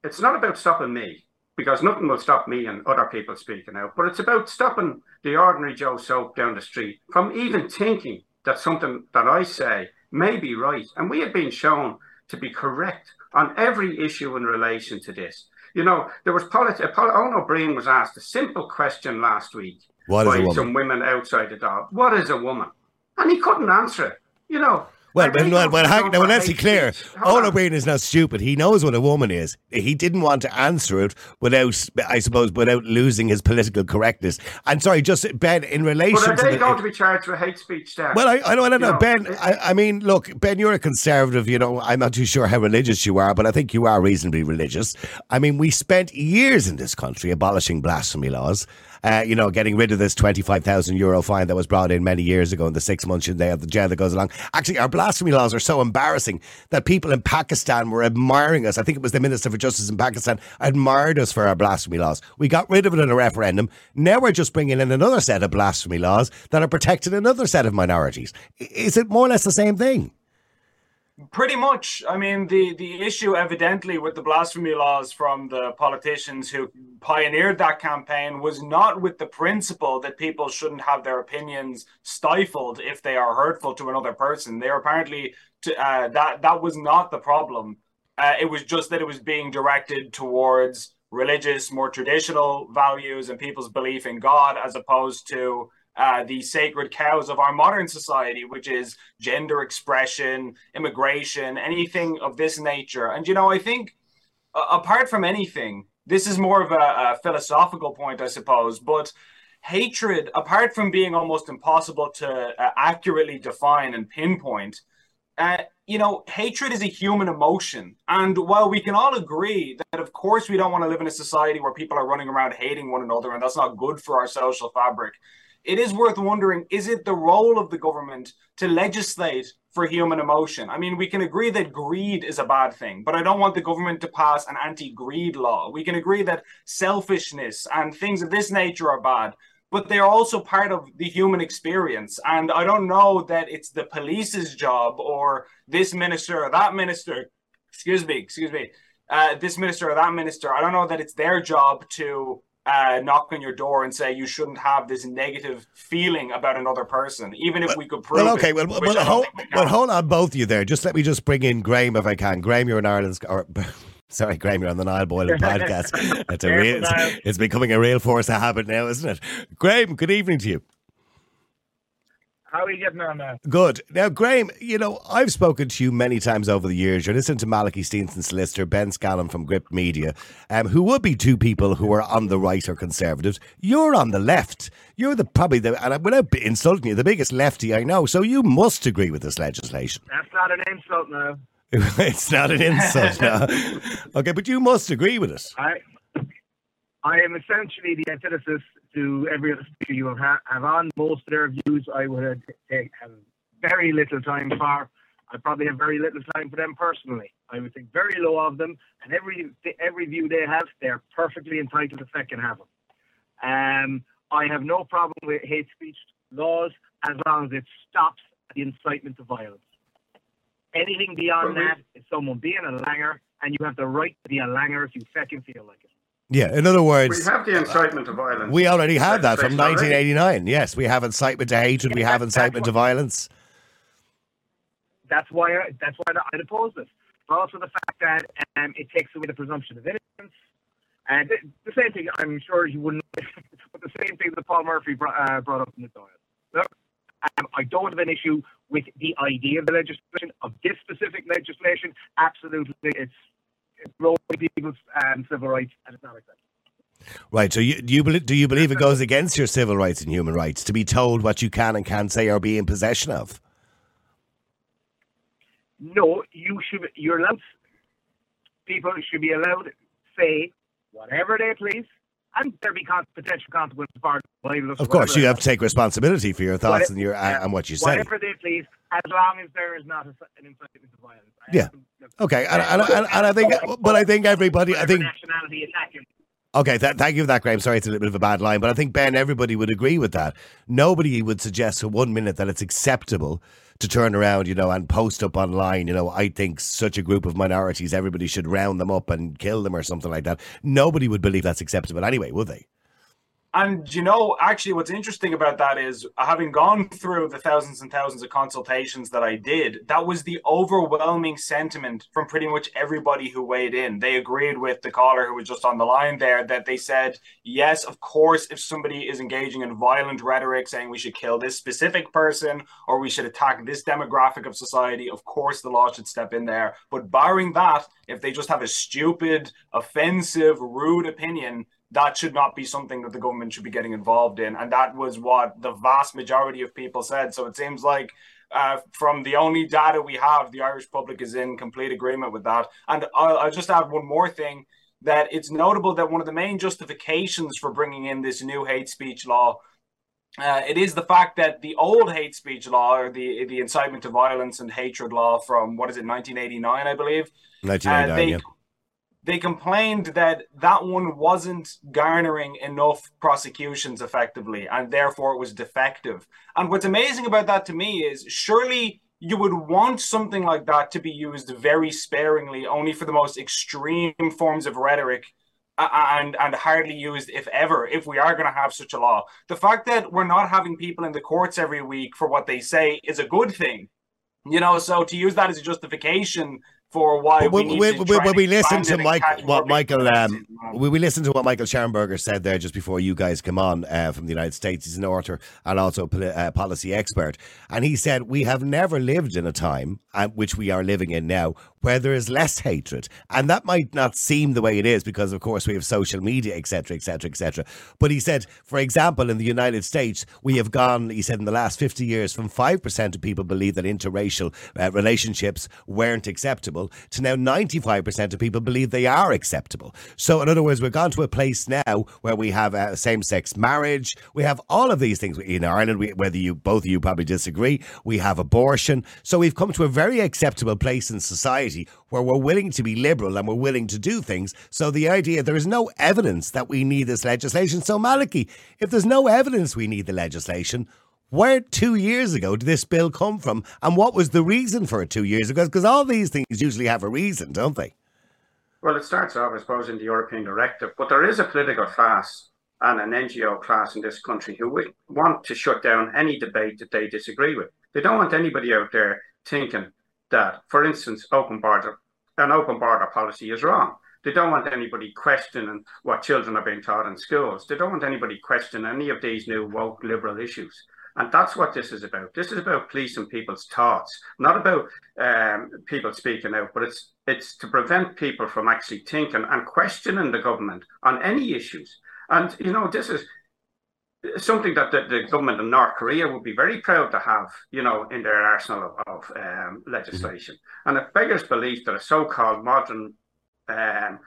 it's not about stopping me because nothing will stop me and other people speaking out, but it's about stopping the ordinary Joe Soap down the street from even thinking that something that I say may be right. And we have been shown to be correct on every issue in relation to this. You know, there was politics. Uh, Eoin Ó Broin was asked a simple question last week what by some women outside the door. What is a woman? And he couldn't answer it. You know, well, but, well, well, hang, now, let's be clear. Eoin Ó is not stupid. He knows what a woman is. He didn't want to answer it without, I suppose, without losing his political correctness. I'm sorry, just Ben, in relation but are they the, going to be charged with hate speech? There. Well, I, I don't, I don't know, know, Ben. I, I mean, look, Ben, you're a conservative. You know, I'm not too sure how religious you are, but I think you are reasonably religious. I mean, we spent years in this country abolishing blasphemy laws uh, you know, getting rid of this 25,000 euro fine that was brought in many years ago and the six months they the jail that goes along. Actually, our blasphemy laws are so embarrassing that people in Pakistan were admiring us. I think it was the Minister for Justice in Pakistan admired us for our blasphemy laws. We got rid of it in a referendum. Now we're just bringing in another set of blasphemy laws that are protecting another set of minorities. Is it more or less the same thing? Pretty much. I mean, the, the issue evidently with the blasphemy laws from the politicians who pioneered that campaign was not with the principle that people shouldn't have their opinions stifled if they are hurtful to another person. They were apparently to, uh, that that was not the problem. Uh, it was just that it was being directed towards religious, more traditional values and people's belief in God, as opposed to uh, the sacred cows of our modern society, which is gender expression, immigration, anything of this nature. And, you know, I think uh, apart from anything, this is more of a, a philosophical point, I suppose, but hatred, apart from being almost impossible to uh, accurately define and pinpoint, uh, you know, hatred is a human emotion. And while we can all agree that, of course, we don't want to live in a society where people are running around hating one another and that's not good for our social fabric, it is worth wondering is it the role of the government to legislate for human emotion? I mean, we can agree that greed is a bad thing, but I don't want the government to pass an anti greed law. We can agree that selfishness and things of this nature are bad but they're also part of the human experience. And I don't know that it's the police's job or this minister or that minister, excuse me, excuse me, uh, this minister or that minister. I don't know that it's their job to uh, knock on your door and say you shouldn't have this negative feeling about another person, even if we could prove. Well, okay, it, well, well, hold, well, hold on, both of you there. Just let me just bring in Graham if I can. Graham, you're in Ireland's. Or, Sorry, Graham, you're on the Niall Boylan podcast. It's, a real, it's, it's, becoming a real force of habit now, isn't it? Graham, good evening to you. How are you getting on now? Good. Now, Graham, you know, I've spoken to you many times over the years. You're listening to Malachy Steenson, solicitor, Ben Scallan from Gript Media, um, who would be two people who are on the right or conservatives. You're on the left. You're the probably the, and without insulting you, the biggest lefty I know. So you must agree with this legislation. That's not an insult now. it's not an insult now. okay, but you must agree with us. I, I am essentially the antithesis to every other speaker you have, have on. Most of their views I would take, have very little time for. I probably have very little time for them personally. I would think very low of them, and every every view they have, they're perfectly entitled to second have them. Um, I have no problem with hate speech laws as long as it stops the incitement to violence. Anything beyond that is someone being a langer, and you have the right to be a langer if you second feel like it. Yeah, in other words, we have the incitement to violence. We already have that from 1989. Yes, we have incitement to hatred. we have incitement to violence. That's why. I, that's why I'd oppose this. But also the fact that um, it takes away the presumption of innocence. And the, the same thing, I'm sure you wouldn't. but the same thing that Paul Murphy brought, uh, brought up in the diet. Look, um, I don't have an issue with the idea of the legislation, of this specific legislation. Absolutely, it's, it's people's um, civil rights, and it's not acceptable. Right. So, you, do you believe, do you believe it goes against your civil rights and human rights to be told what you can and can't say or be in possession of? No, you should. You're allowed. People should be allowed to say whatever they please and there be potential consequences for Of course, you have to take responsibility for your thoughts what and your uh, and what you say. Whatever they please, as long as there is not a, an incitement to violence. Yeah. Okay, and, and, and, and, I think, but I think everybody, I think. Nationality attacking. Okay, th- thank you for that, Graham. Sorry, it's a little bit of a bad line, but I think Ben, everybody would agree with that. Nobody would suggest for one minute that it's acceptable to turn around, you know, and post up online, you know, I think such a group of minorities, everybody should round them up and kill them or something like that. Nobody would believe that's acceptable anyway, would they? And you know, actually, what's interesting about that is having gone through the thousands and thousands of consultations that I did, that was the overwhelming sentiment from pretty much everybody who weighed in. They agreed with the caller who was just on the line there that they said, yes, of course, if somebody is engaging in violent rhetoric saying we should kill this specific person or we should attack this demographic of society, of course the law should step in there. But barring that, if they just have a stupid, offensive, rude opinion, that should not be something that the government should be getting involved in. And that was what the vast majority of people said. So it seems like uh, from the only data we have, the Irish public is in complete agreement with that. And I'll, I'll just add one more thing that it's notable that one of the main justifications for bringing in this new hate speech law uh, it is the fact that the old hate speech law, or the the incitement to violence and hatred law from what is it, 1989, I believe. 1989, uh, they, yeah they complained that that one wasn't garnering enough prosecutions effectively and therefore it was defective. And what's amazing about that to me is surely you would want something like that to be used very sparingly, only for the most extreme forms of rhetoric and and hardly used if ever if we are going to have such a law the fact that we're not having people in the courts every week for what they say is a good thing you know so to use that as a justification for why we, we, we, we, we listen to Mike, what Michael um, we, we listen to what Michael Shellenberger said there just before you guys come on uh, from the United States. He's an author and also a uh, policy expert, and he said we have never lived in a time, uh, which we are living in now, where there is less hatred. And that might not seem the way it is because, of course, we have social media, etc., etc., etc. But he said, for example, in the United States, we have gone, he said, in the last 50 years, from 5% of people believe that interracial uh, relationships weren't acceptable to now 95% of people believe they are acceptable. So, in other words, we've gone to a place now where we have uh, same sex marriage, we have all of these things in Ireland, whether you, both of you probably disagree, we have abortion. So, we've come to a very acceptable place in society where we're willing to be liberal and we're willing to do things. So the idea there is no evidence that we need this legislation. So Malachy, if there's no evidence we need the legislation, where two years ago did this bill come from, and what was the reason for it two years ago? Because all these things usually have a reason, don't they? Well, it starts off, I suppose, in the European directive, but there is a political class and an NGO class in this country who want to shut down any debate that they disagree with. They don't want anybody out there thinking that, for instance, open border, an open border policy is wrong. They don't want anybody questioning what children are being taught in schools. They don't want anybody questioning any of these new woke liberal issues. And that's what this is about. This is about policing people's thoughts, not about um, people speaking out, but it's it's to prevent people from actually thinking and questioning the government on any issues. And you know, this is something that the, the, government of North Korea would be very proud to have, you know, in their arsenal of, of um, legislation. Mm-hmm. And it beggars belief that a so-called modern um,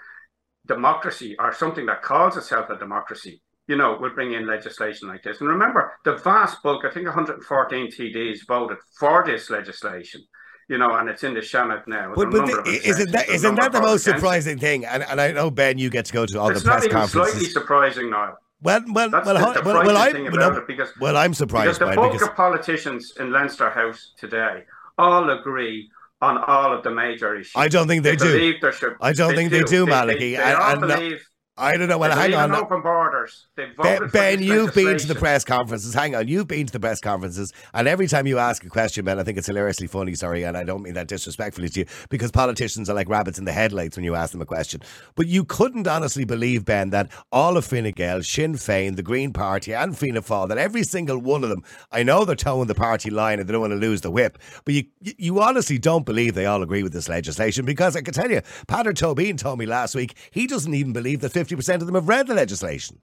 democracy or something that calls itself a democracy, you know, will bring in legislation like this. And remember, the vast bulk, I think 114 TDs voted for this legislation you know, and it's in the Senate now. But, but the, isn't that isn't that the most surprising thing? And and I know Ben, you get to go to all it's the press conferences. It's not even slightly surprising now. Well, well, That's well, the, the well, well, I, thing about no, it because, well, I'm surprised because the bulk because... of politicians in Leinster House today all agree on all of the major issues. I don't think they, they do. I don't they think do. they do, they, Malachy. They, they and, all and, uh, believe I don't know. Well, hang on. Open borders. Ben, ben you've been to the press conferences. Hang on, you've been to the press conferences, and every time you ask a question, Ben, I think it's hilariously funny. Sorry, and I don't mean that disrespectfully to you, because politicians are like rabbits in the headlights when you ask them a question. But you couldn't honestly believe, Ben, that all of Fine Gael, Sinn Féin, the Green Party, and Fianna Fáil, that every single one of them, I know they're towing the party line and they don't want to lose the whip, but you you honestly don't believe they all agree with this legislation because I can tell you, Patrick Tobin told me last week he doesn't even believe that fifty percent of them have read the legislation.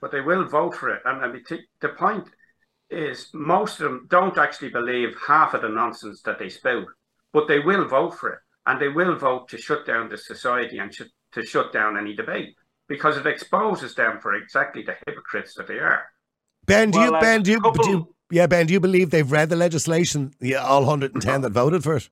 But they will vote for it. And mean, the point is, most of them don't actually believe half of the nonsense that they spout, but they will vote for it. And they will vote to shut down the society and sh- to shut down any debate because it exposes them for exactly the hypocrites that they are. Ben, do well, you, Ben, do you, do you, yeah, Ben, do you believe they've read the legislation, yeah, all 110 that voted for it?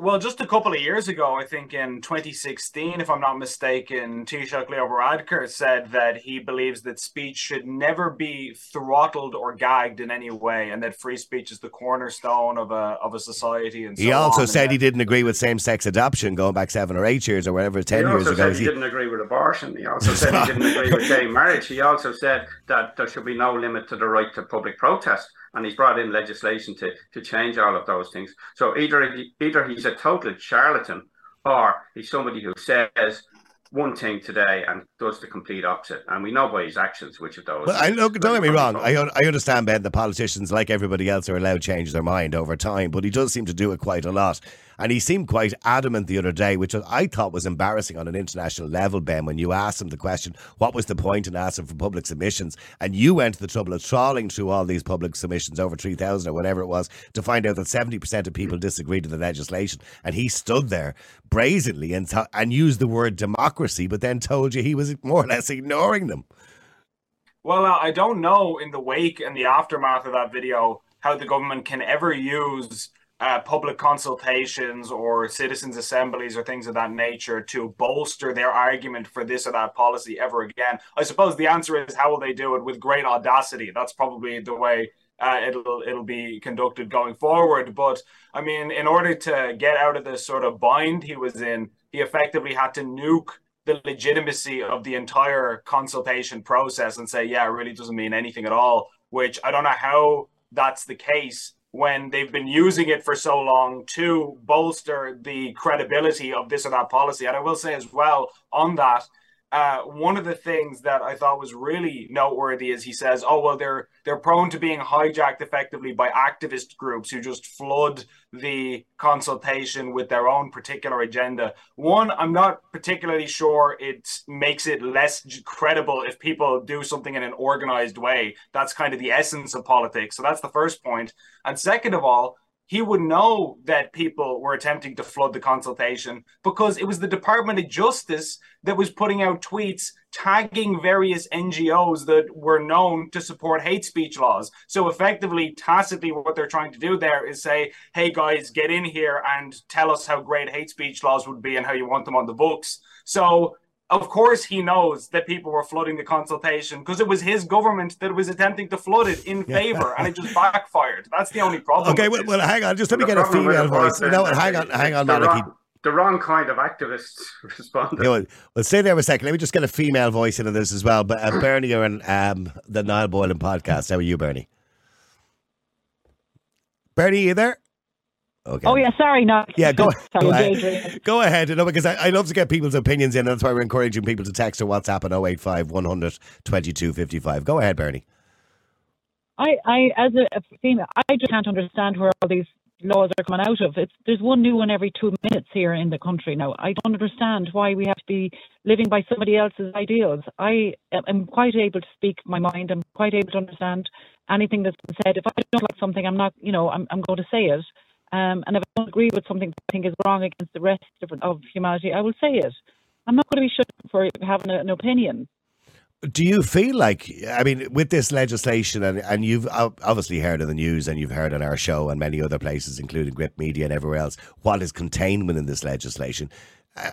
Well, just a couple of years ago, I think in 2016, if I'm not mistaken, Taoiseach Leo Varadkar said that he believes that speech should never be throttled or gagged in any way, and that free speech is the cornerstone of a of a society. And so he also on. said he didn't agree with same-sex adoption going back seven or eight years or whatever, ten years ago. he years also ago. Said he, he didn't agree with abortion. He also said he didn't agree with gay marriage. He also said that there should be no limit to the right to public protest and he's brought in legislation to to change all of those things. So either he, either he's a total charlatan, or he's somebody who says one thing today and does the complete opposite. And we know by his actions which of those. But I look, don't get me wrong. I, I understand, Ben, the politicians, like everybody else, are allowed to change their mind over time, but he does seem to do it quite a lot. And he seemed quite adamant the other day, which I thought was embarrassing on an international level, Ben, when you asked him the question, what was the point in asking for public submissions? And you went to the trouble of trawling through all these public submissions, over 3,000 or whatever it was, to find out that 70% of people disagreed with the legislation. And he stood there brazenly and, t- and used the word democracy, but then told you he was more or less ignoring them. Well, uh, I don't know in the wake and the aftermath of that video how the government can ever use uh, public consultations or citizens' assemblies or things of that nature to bolster their argument for this or that policy ever again. I suppose the answer is how will they do it with great audacity? That's probably the way uh, it'll it'll be conducted going forward. But I mean, in order to get out of this sort of bind he was in, he effectively had to nuke the legitimacy of the entire consultation process and say, yeah, it really doesn't mean anything at all. Which I don't know how that's the case when they've been using it for so long to bolster the credibility of this or that policy. And I will say as well on that, uh, one of the things that I thought was really noteworthy is he says, "Oh well, they're they're prone to being hijacked effectively by activist groups who just flood the consultation with their own particular agenda." One, I'm not particularly sure it makes it less credible if people do something in an organized way. That's kind of the essence of politics. So that's the first point. And second of all, he would know that people were attempting to flood the consultation because it was the Department of Justice that was putting out tweets tagging various NGOs that were known to support hate speech laws. So, effectively, tacitly, what they're trying to do there is say, hey guys, get in here and tell us how great hate speech laws would be and how you want them on the books. So, of course he knows that people were flooding the consultation because it was his government that was attempting to flood it in favor and it just backfired. That's the only problem. Okay, well, well, hang on. Just let me get a female voice. No, hang on, hang on, Malachy. The wrong kind of activists responded. Yeah, well, well, stay there for a second. Let me just get a female voice into this as well. But uh, Bernie, you're on um, the Niall Boylan podcast. How are you, Bernie? Bernie, you there? Okay. Oh yeah, sorry, no. Yeah, go, sorry, go ahead. go ahead. Know, because I, I love to get people's opinions in. and That's why we're encouraging people to text or WhatsApp at 085 100 2255. Go ahead, Bernie. I, I, as a, female, I just can't understand where all these laws are coming out of. It's there's one new one every two minutes here in the country now. I don't understand why we have to be living by somebody else's ideals. I am quite able to speak my mind. I'm quite able to understand anything that's been said. If I don't like something, I'm not, you know, I'm, I'm going to say it. Um, and if I don't agree with something I think is wrong against the rest of, of humanity, I will say it. I'm not going to be shut for having an opinion. Do you feel like, I mean, with this legislation, and, and you've obviously heard in the news and you've heard on our show and many other places, including Gript Media and everywhere else, what is contained within this legislation?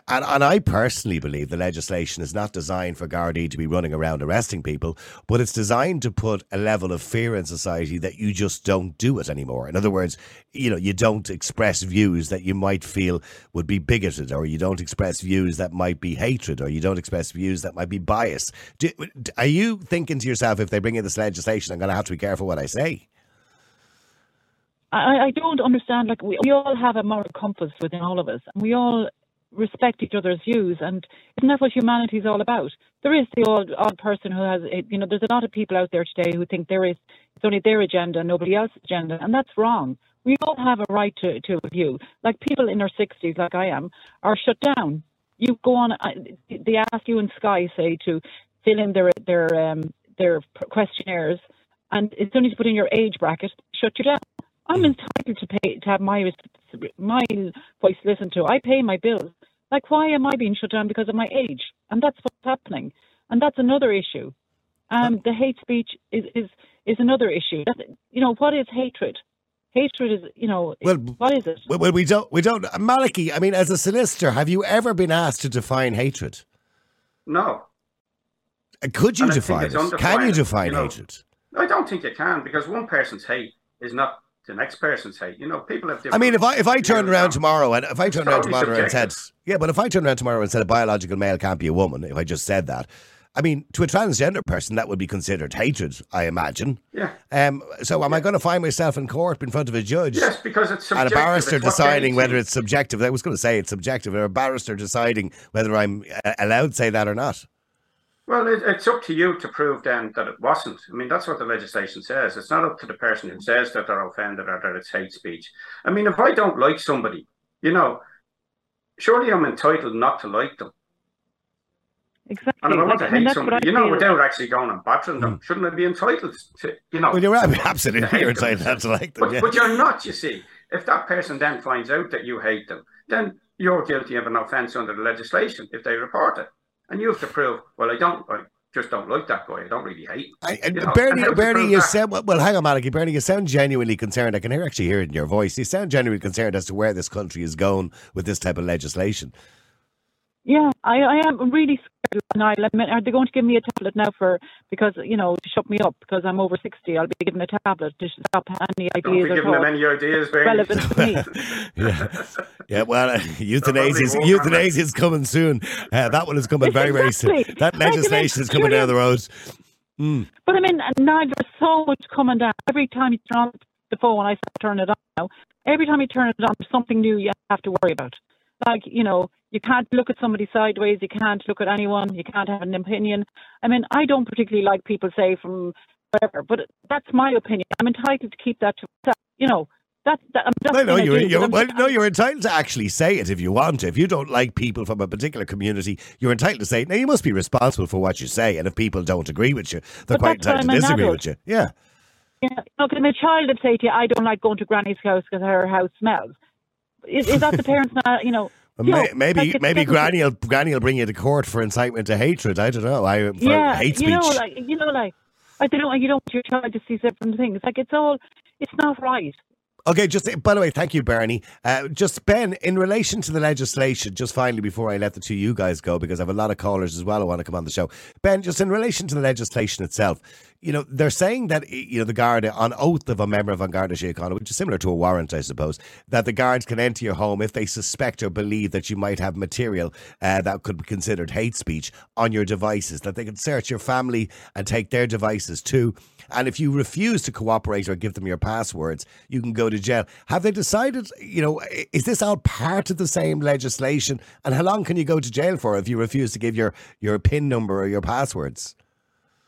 And, and I personally believe the legislation is not designed for Gardaí to be running around arresting people, but it's designed to put a level of fear in society that you just don't do it anymore. In other words, you know, you don't express views that you might feel would be bigoted, or you don't express views that might be hatred, or you don't express views that might be biased. Do, are you thinking to yourself, if they bring in this legislation, I'm going to have to be careful what I say? I, I don't understand. Like we, we all have a moral compass within all of us, and we all respect each other's views. And isn't that what humanity is all about? There is the odd, odd person who has, you know, there's a lot of people out there today who think there is, it's only their agenda, nobody else's agenda. And that's wrong. We all have a right to, to a view. Like people in their 60s, like I am, are shut down. You go on, they ask you in Sky, say, to fill in their, their, um, their questionnaires. And it's only to put in your age bracket, shut you down. I'm entitled to pay to have my my voice listened to. I pay my bills. Like, why am I being shut down because of my age? And that's what's happening. And that's another issue. Um, the hate speech is is is another issue. That, you know, what is hatred? Hatred is, you know, well, what is it? Well, we don't, we don't. Malachy, I mean, as a solicitor, have you ever been asked to define hatred? No. Uh, could you define it? Can you define you know, hatred? I don't think you can because one person's hate is not the next person say, you know, people have different. I mean, if I if I turned around tomorrow and if I turned around tomorrow subjective. and said, yeah, but if I turned around tomorrow and said a biological male can't be a woman, if I just said that, I mean, to a transgender person, that would be considered hatred, I imagine. Yeah. Um. So, am I going to find myself in court in front of a judge? Yes, because it's subjective. And a barrister deciding whether it's subjective. I was going to say it's subjective. Or a barrister deciding whether I'm uh, allowed to say that or not. Well, it, it's up to you to prove then that it wasn't. I mean, that's what the legislation says. It's not up to the person who says that they're offended or that it's hate speech. I mean, if I don't like somebody, you know, surely I'm entitled not to like them. Exactly. And if I want to hate somebody, you know, without actually going and battering them, shouldn't I be entitled to, you know? Well, you're absolutely you're entitled to like them. But, yeah. but you're not, you see. If that person then finds out that you hate them, then you're guilty of an offence under the legislation if they report it. And you have to prove, well, I don't, I just don't like that guy. I don't really hate I, you know? Bernie, Bernie, you sound, well, hang on, Malachy. Bernie, you sound genuinely concerned. I can hear, actually hear it in your voice. You sound genuinely concerned as to where this country is going with this type of legislation. Yeah, I, I am really scared. Niall. I mean, are they going to give me a tablet now for because you know to shut me up because I'm over sixty? I'll be given a tablet to stop any ideas. Don't be giving them any ideas, relevant to me. yeah, yeah. Well, uh, euthanasia, is, euthanasia is coming soon. Uh, that one is coming very, exactly. very soon. That legislation is coming down the road. Mm. But I mean, now there's so much coming down every time you turn on the phone. I turn it on now. Every time you turn it on, there's something new you have to worry about. Like you know, you can't look at somebody sideways. You can't look at anyone. You can't have an opinion. I mean, I don't particularly like people say from whatever, but that's my opinion. I'm entitled to keep that to myself. You know, that, that, I know you're, you're well, no, you're entitled to actually say it if you want to. If you don't like people from a particular community, you're entitled to say it. Now you must be responsible for what you say, and if people don't agree with you, they're quite entitled to disagree with you. Yeah. Yeah, look, I'm a child that say to you, I don't like going to Granny's house because her house smells. Is, is that the parents not, you know? Well, may- maybe like maybe. Granny will Granny will bring you to court for incitement to hatred. I don't know. I yeah, hate you know, like you know, like I don't know, you don't want your child to see different things. Like it's all, it's not right. Okay, just by the way, thank you, Bernie. Uh, just Ben, in relation to the legislation, just finally before I let the two you guys go, because I have a lot of callers as well who want to come on the show. Ben, just in relation to the legislation itself, you know, they're saying that you know the guard on oath of a member of An Garda Síochána, which is similar to a warrant, I suppose, that the guards can enter your home if they suspect or believe that you might have material uh, that could be considered hate speech on your devices. That they can search your family and take their devices too. And if you refuse to cooperate or give them your passwords, you can go to jail. Have they decided, you know, is this all part of the same legislation? And how long can you go to jail for if you refuse to give your, your PIN number or your passwords?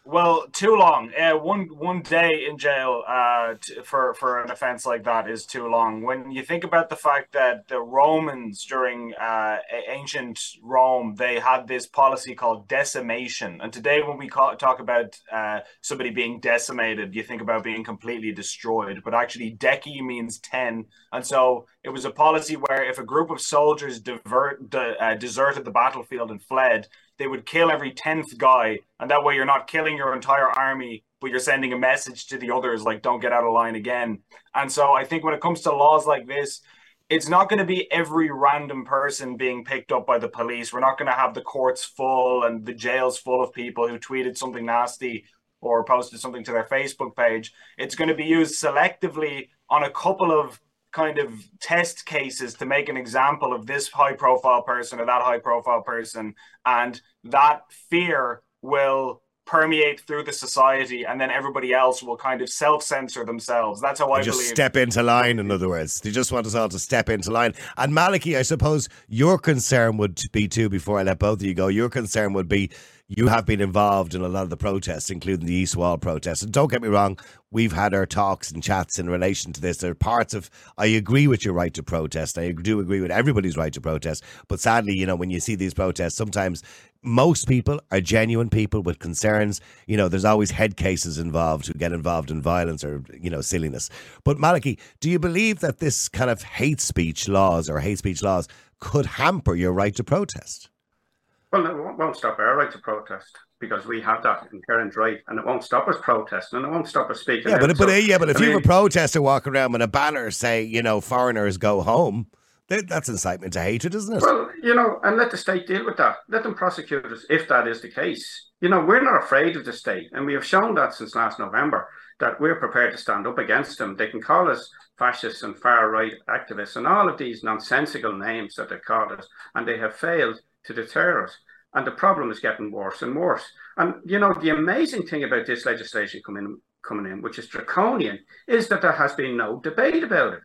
Well, too long. Uh, one one day in jail uh, t- for for an offense like that is too long. When you think about the fact that the Romans during uh, ancient Rome they had this policy called decimation, and today when we talk about uh, somebody being decimated, you think about being completely destroyed. But actually, deci means ten, and so it was a policy where if a group of soldiers divert de, uh, deserted the battlefield and fled, they would kill every 10th guy and that way you're not killing your entire army but you're sending a message to the others like don't get out of line again. And so i think when it comes to laws like this it's not going to be every random person being picked up by the police. We're not going to have the courts full and the jails full of people who tweeted something nasty or posted something to their facebook page. It's going to be used selectively on a couple of kind of test cases to make an example of this high profile person or that high profile person and that fear will permeate through the society and then everybody else will kind of self-censor themselves that's how i They just believe step into line, in other words. They just want us all to step into line. And Malachy, I suppose your concern would be too, before I let both of you go, your concern would be you have been involved in a lot of the protests, including the East Wall protests. And don't get me wrong, we've had our talks and chats in relation to this. There are parts of, I agree with your right to protest. I do agree with everybody's right to protest. But sadly, you know, when you see these protests, sometimes most people are genuine people with concerns. You know, there's always head cases involved who get involved in violence or, you know, silliness. But Malachy, do you believe that this kind of hate speech laws or hate speech laws could hamper your right to protest? Well, it won't- stop our right to protest because we have that inherent right, and it won't stop us protesting, and it won't stop us speaking. Yeah, out. but, but So, yeah, but if I you have mean, a protester walking around with a banner say, you know, foreigners go home, that's incitement to hatred, isn't it? Well, you know, and let the state deal with that. Let them prosecute us if that is the case. You know, we're not afraid of the state, and we have shown that since last November that we're prepared to stand up against them. They can call us fascists and far right activists and all of these nonsensical names that they call us, and they have failed to deter us. And the problem is getting worse and worse. And you know, the amazing thing about this legislation coming coming in, which is draconian, is that there has been no debate about it.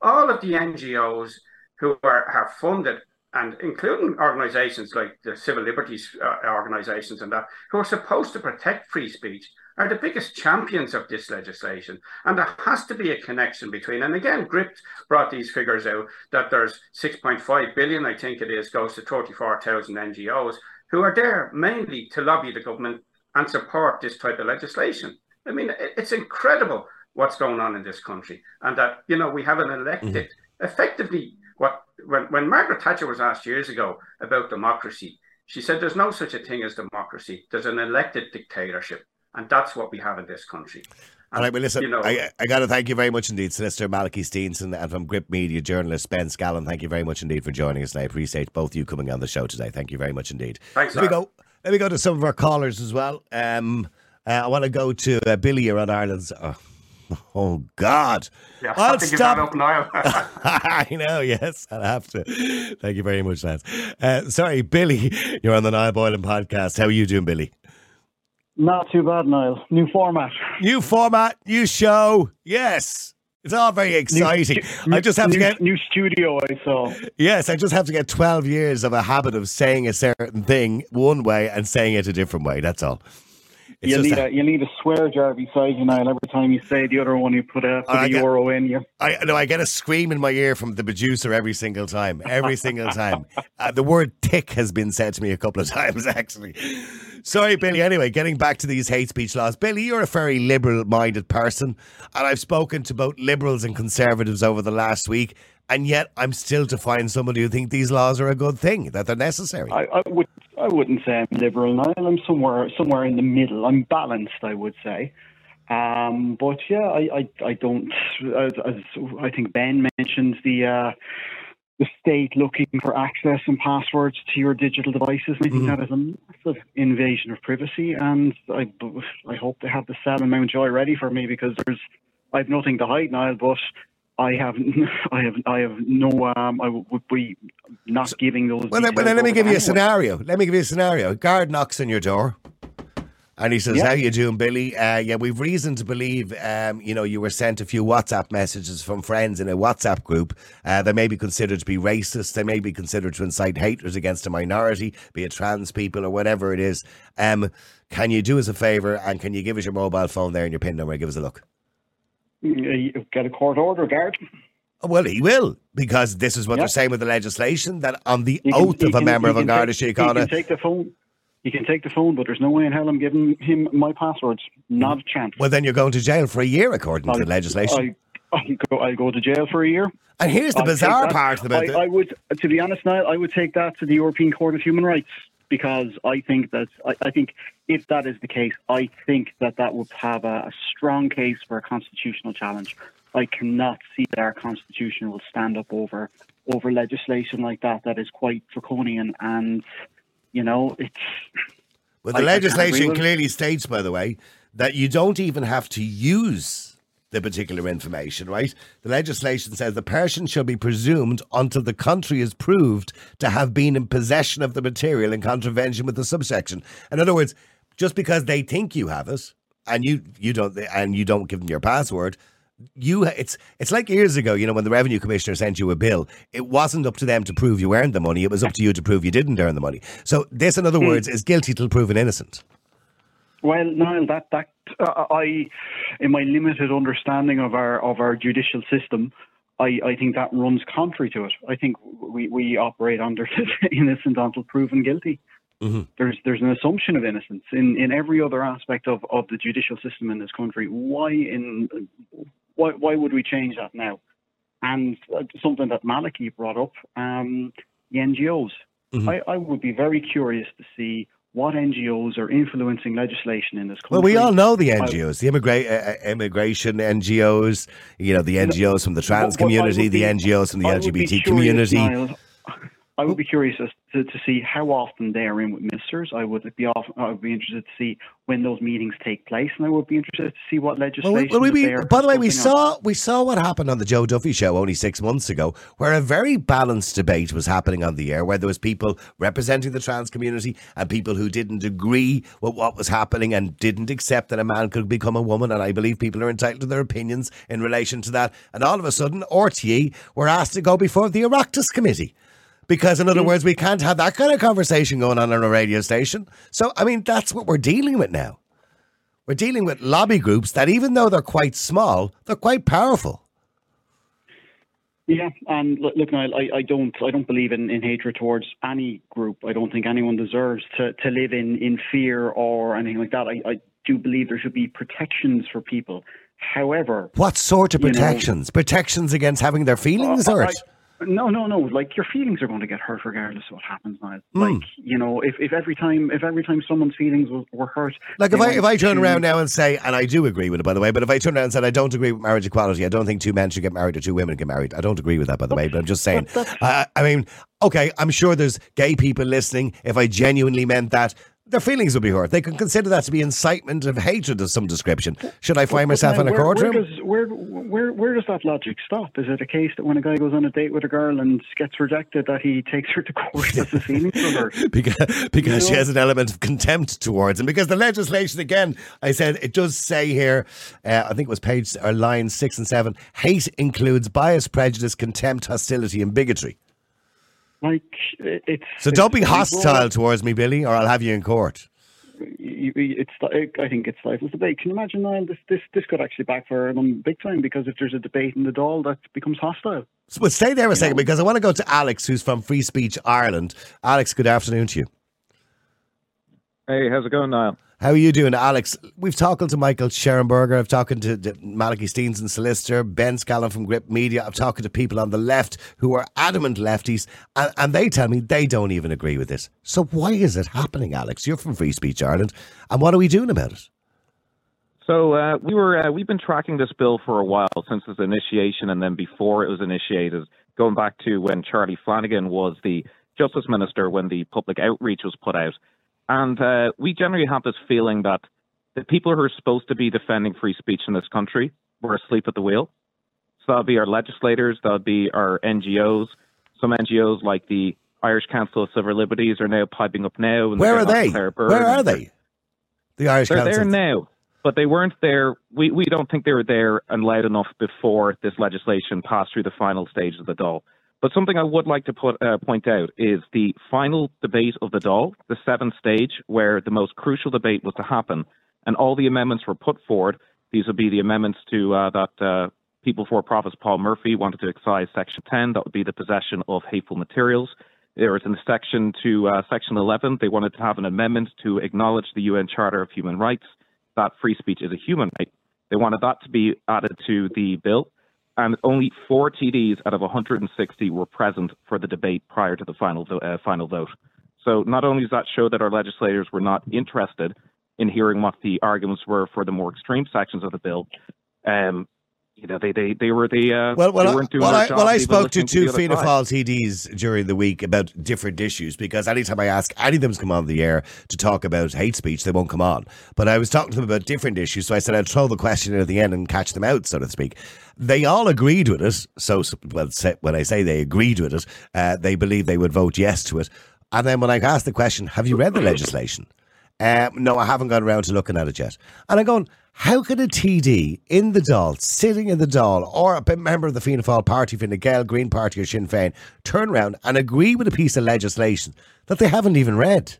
All of the NGOs who are, are funded, and including organisations like the civil liberties uh, organisations and that, who are supposed to protect free speech, are the biggest champions of this legislation. And there has to be a connection between, and again, Gript brought these figures out that there's 6.5 billion, I think it is, goes to 34,000 NGOs who are there mainly to lobby the government and support this type of legislation. I mean, it's incredible what's going on in this country, and that you know we have an elected, mm-hmm. effectively. What when when Margaret Thatcher was asked years ago about democracy, she said there's no such a thing as democracy. There's an elected dictatorship, and that's what we have in this country. All right, well, listen, you know- I, I got to thank you very much indeed, Solicitor Malachy Steenson, and from Gript Media journalist Ben Scallan. Thank you very much indeed for joining us, and I appreciate both you coming on the show today. Thank you very much indeed. Thanks, Let me go. Let me go to some of our callers as well. Um, uh, I want to go to uh, Billy here on Ireland's. Oh, oh God! Yeah, I I'll have to give stop. that up now. I know, yes, I'll have to. Thank you very much, lads. Uh, sorry, Billy, you're on the Niall Boylan podcast. How are you doing, Billy? Not too bad, Niall. New format. New format, new show. Yes. It's all very exciting. New, I just have new, to get new studio. I saw. Yes, I just have to get twelve years of a habit of saying a certain thing one way and saying it a different way. That's all. You need a, a, you need a swear jar beside you now. Every time you say the other one, you put a, put a get, euro in you. I no, I get a scream in my ear from the producer every single time. Every single time. Uh, the word "tick" has been said to me a couple of times actually. Sorry, Billy. Anyway, getting back to these hate speech laws. Billy, you're a very liberal minded person, and I've spoken to both liberals and conservatives over the last week, and yet I'm still to find somebody who think these laws are a good thing, that they're necessary. I, I would I wouldn't say I'm liberal, Niall. I'm somewhere somewhere in the middle. I'm balanced, I would say. Um, but yeah, I, I, I don't. As, as, I think Ben mentioned the uh, the state looking for access and passwords to your digital devices. I think mm-hmm. that is a massive invasion of privacy. And I, I hope they have the in Mountjoy ready for me because there's I have nothing to hide, Niall. But I have, I have, I have no. Um, I would be not giving those. Well, then, well, then let me give you a scenario. Let me give you a scenario. Guard knocks on your door. And he says, yeah. "How you doing, Billy? Uh, yeah, we've reason to believe, um, you know, you were sent a few WhatsApp messages from friends in a WhatsApp group. Uh, they may be considered to be racist. They may be considered to incite haters against a minority, be it trans people or whatever it is. Um, can you do us a favour and can you give us your mobile phone there and your PIN number? Give us a look. Uh, you get a court order, guard. Well, he will, because this is what they're saying with the legislation that on the can, oath of a member of a Garda Síochána. take the phone he can take the phone, but there's no way in hell I'm giving him my passwords. Not a chance. Well, then you're going to jail for a year, according to the legislation. I, I go, I go to jail for a year. And here's the I'll bizarre part about it. I would, to be honest, now I would take that to the European Court of Human Rights because I think that I, I, think if that is the case, I think that that would have a, a, strong case for a constitutional challenge. I cannot see that our constitution will stand up over over legislation like that that is quite draconian and you know, it's. Well, the I, legislation I clearly states, by the way, that you don't even have to use the particular information, right? The legislation says the person shall be presumed until the country is proved to have been in possession of the material in contravention with the subsection. In other words, just because they think you have it and you you don't and you don't give them your password, you it's it's like years ago, you know, when the revenue commissioner sent you a bill, it wasn't up to them to prove you earned the money; it was up to you to prove you didn't earn the money. So this, in other mm. words, is guilty till proven innocent. Well, Niall, that that uh, I, in my limited understanding of our of our judicial system, I, I think that runs contrary to it. I think we, we operate under innocent until proven guilty. Mm-hmm. There's there's an assumption of innocence in, in every other aspect of, of the judicial system in this country. Why in why why would we change that now? And uh, something that Malachy brought up, um, the NGOs. Mm-hmm. I, I would be very curious to see what NGOs are influencing legislation in this country. Well, we all know the NGOs, the immigra- uh, uh immigration NGOs, you know, the NGOs from the trans community, the NGOs from the LGBT community. Niall, I would be curious to, to see how often they are in with ministers. I would be off, I would be interested to see when those meetings take place, and I would be interested to see what legislation. Well, we, we, by the way, we saw on. we saw what happened on the Joe Duffy show only six months ago, where a very balanced debate was happening on the air, where there was people representing the trans community and people who didn't agree with what was happening and didn't accept that a man could become a woman. And I believe people are entitled to their opinions in relation to that. And all of a sudden, RTE were asked to go before the Oireachtas committee. Because, in other words, we can't have that kind of conversation going on on a radio station. So, I mean, that's what we're dealing with now. We're dealing with lobby groups that, even though they're quite small, they're quite powerful. Yeah, and look, Niall, I, I don't, I don't believe in, in hatred towards any group. I don't think anyone deserves to, to live in, in fear or anything like that. I, I do believe there should be protections for people. However, what sort of protections? Know, protections against having their feelings uh, hurt? I, no, no, no. Like your feelings are going to get hurt regardless of what happens now. Mm. Like you know, if, if every time if every time someone's feelings were, were hurt, like if I if I turn to... around now and say, and I do agree with it by the way, but if I turn around and said I don't agree with marriage equality, I don't think two men should get married or two women get married. I don't agree with that by the way, but I'm just saying. I mean, okay, I'm sure there's gay people listening. If I genuinely meant that, their feelings will be hurt. They can consider that to be incitement of hatred of some description. Should I find myself in a where, courtroom? Where does, where, where, where does that logic stop? Is it a case that when a guy goes on a date with a girl and gets rejected, that he takes her to court as a feelings for her? because because You she know? has an element of contempt towards him. Because the legislation, again, I said it does say here, uh, I think it was page or line six and seven, hate includes bias, prejudice, contempt, hostility, and bigotry. Like it's So don't be it's- hostile towards me, Billy, or I'll have you in court. you- you- It's like- I think it's stifles debate. Can you imagine Niall, this this this could actually backfire on them big time because if there's a debate in the Dáil, that becomes hostile. So, but stay there a second because I want to go to Alex, who's from Free Speech Ireland. Alex, good afternoon to you. Hey, how's it going, Niall? How are you doing, Alex? We've talked to Michael Shellenberger. I've talked to Malachy Steenson, solicitor, Ben Scallan from Gript Media. I've talked to people on the left who are adamant lefties, and, and they tell me they don't even agree with this. So why is it happening, Alex? You're from Free Speech Ireland, and what are we doing about it? So uh, we were uh, we've been tracking this bill for a while since its initiation, and then before it was initiated, going back to when Charlie Flanagan was the Justice Minister when the public outreach was put out, and uh, we generally have this feeling that the people who are supposed to be defending free speech in this country were asleep at the wheel. So that'll be our legislators, that'll be our NGOs. Some NGOs like the Irish Council of Civil Liberties are now piping up now. and Where they're they? Where are they? The Irish they're Council. there now, but they weren't there. We we don't think they were there and loud enough before this legislation passed through the final stage of the Dáil. But something I would like to put uh, point out is the final debate of the Dáil, the seventh stage, where the most crucial debate was to happen, and all the amendments were put forward. These would be the amendments to uh, that uh, People for Profits Paul Murphy wanted to excise Section 10. That would be the possession of hateful materials. There was in section to uh, section 11, they wanted to have an amendment to acknowledge the UN Charter of Human Rights that free speech is a human right. They wanted that to be added to the bill, and only four TDs out of 160 were present for the debate prior to the final uh, final vote. So not only does that show that our legislators were not interested in hearing what the arguments were for the more extreme sections of the bill, um, you know, they they, they were the uh, Well, well, they I, weren't doing well, I, well, I spoke to two Fianna TDs during the week about different issues because anytime I ask any of them to come on the air to talk about hate speech, they won't come on. But I was talking to them about different issues, so I said I'd throw the question in at the end and catch them out, so to speak. They all agreed with it. So, well, say- when I say they agreed with it, uh, they believe they would vote yes to it. And then when I asked the question, "Have you read the legislation?" Um, no, I haven't got around to looking at it yet. And I'm going, how could a TD in the Dáil, sitting in the Dáil, or a member of the Fianna Fáil party, Fine Gael, Green Party, or Sinn Féin, turn around and agree with a piece of legislation that they haven't even read?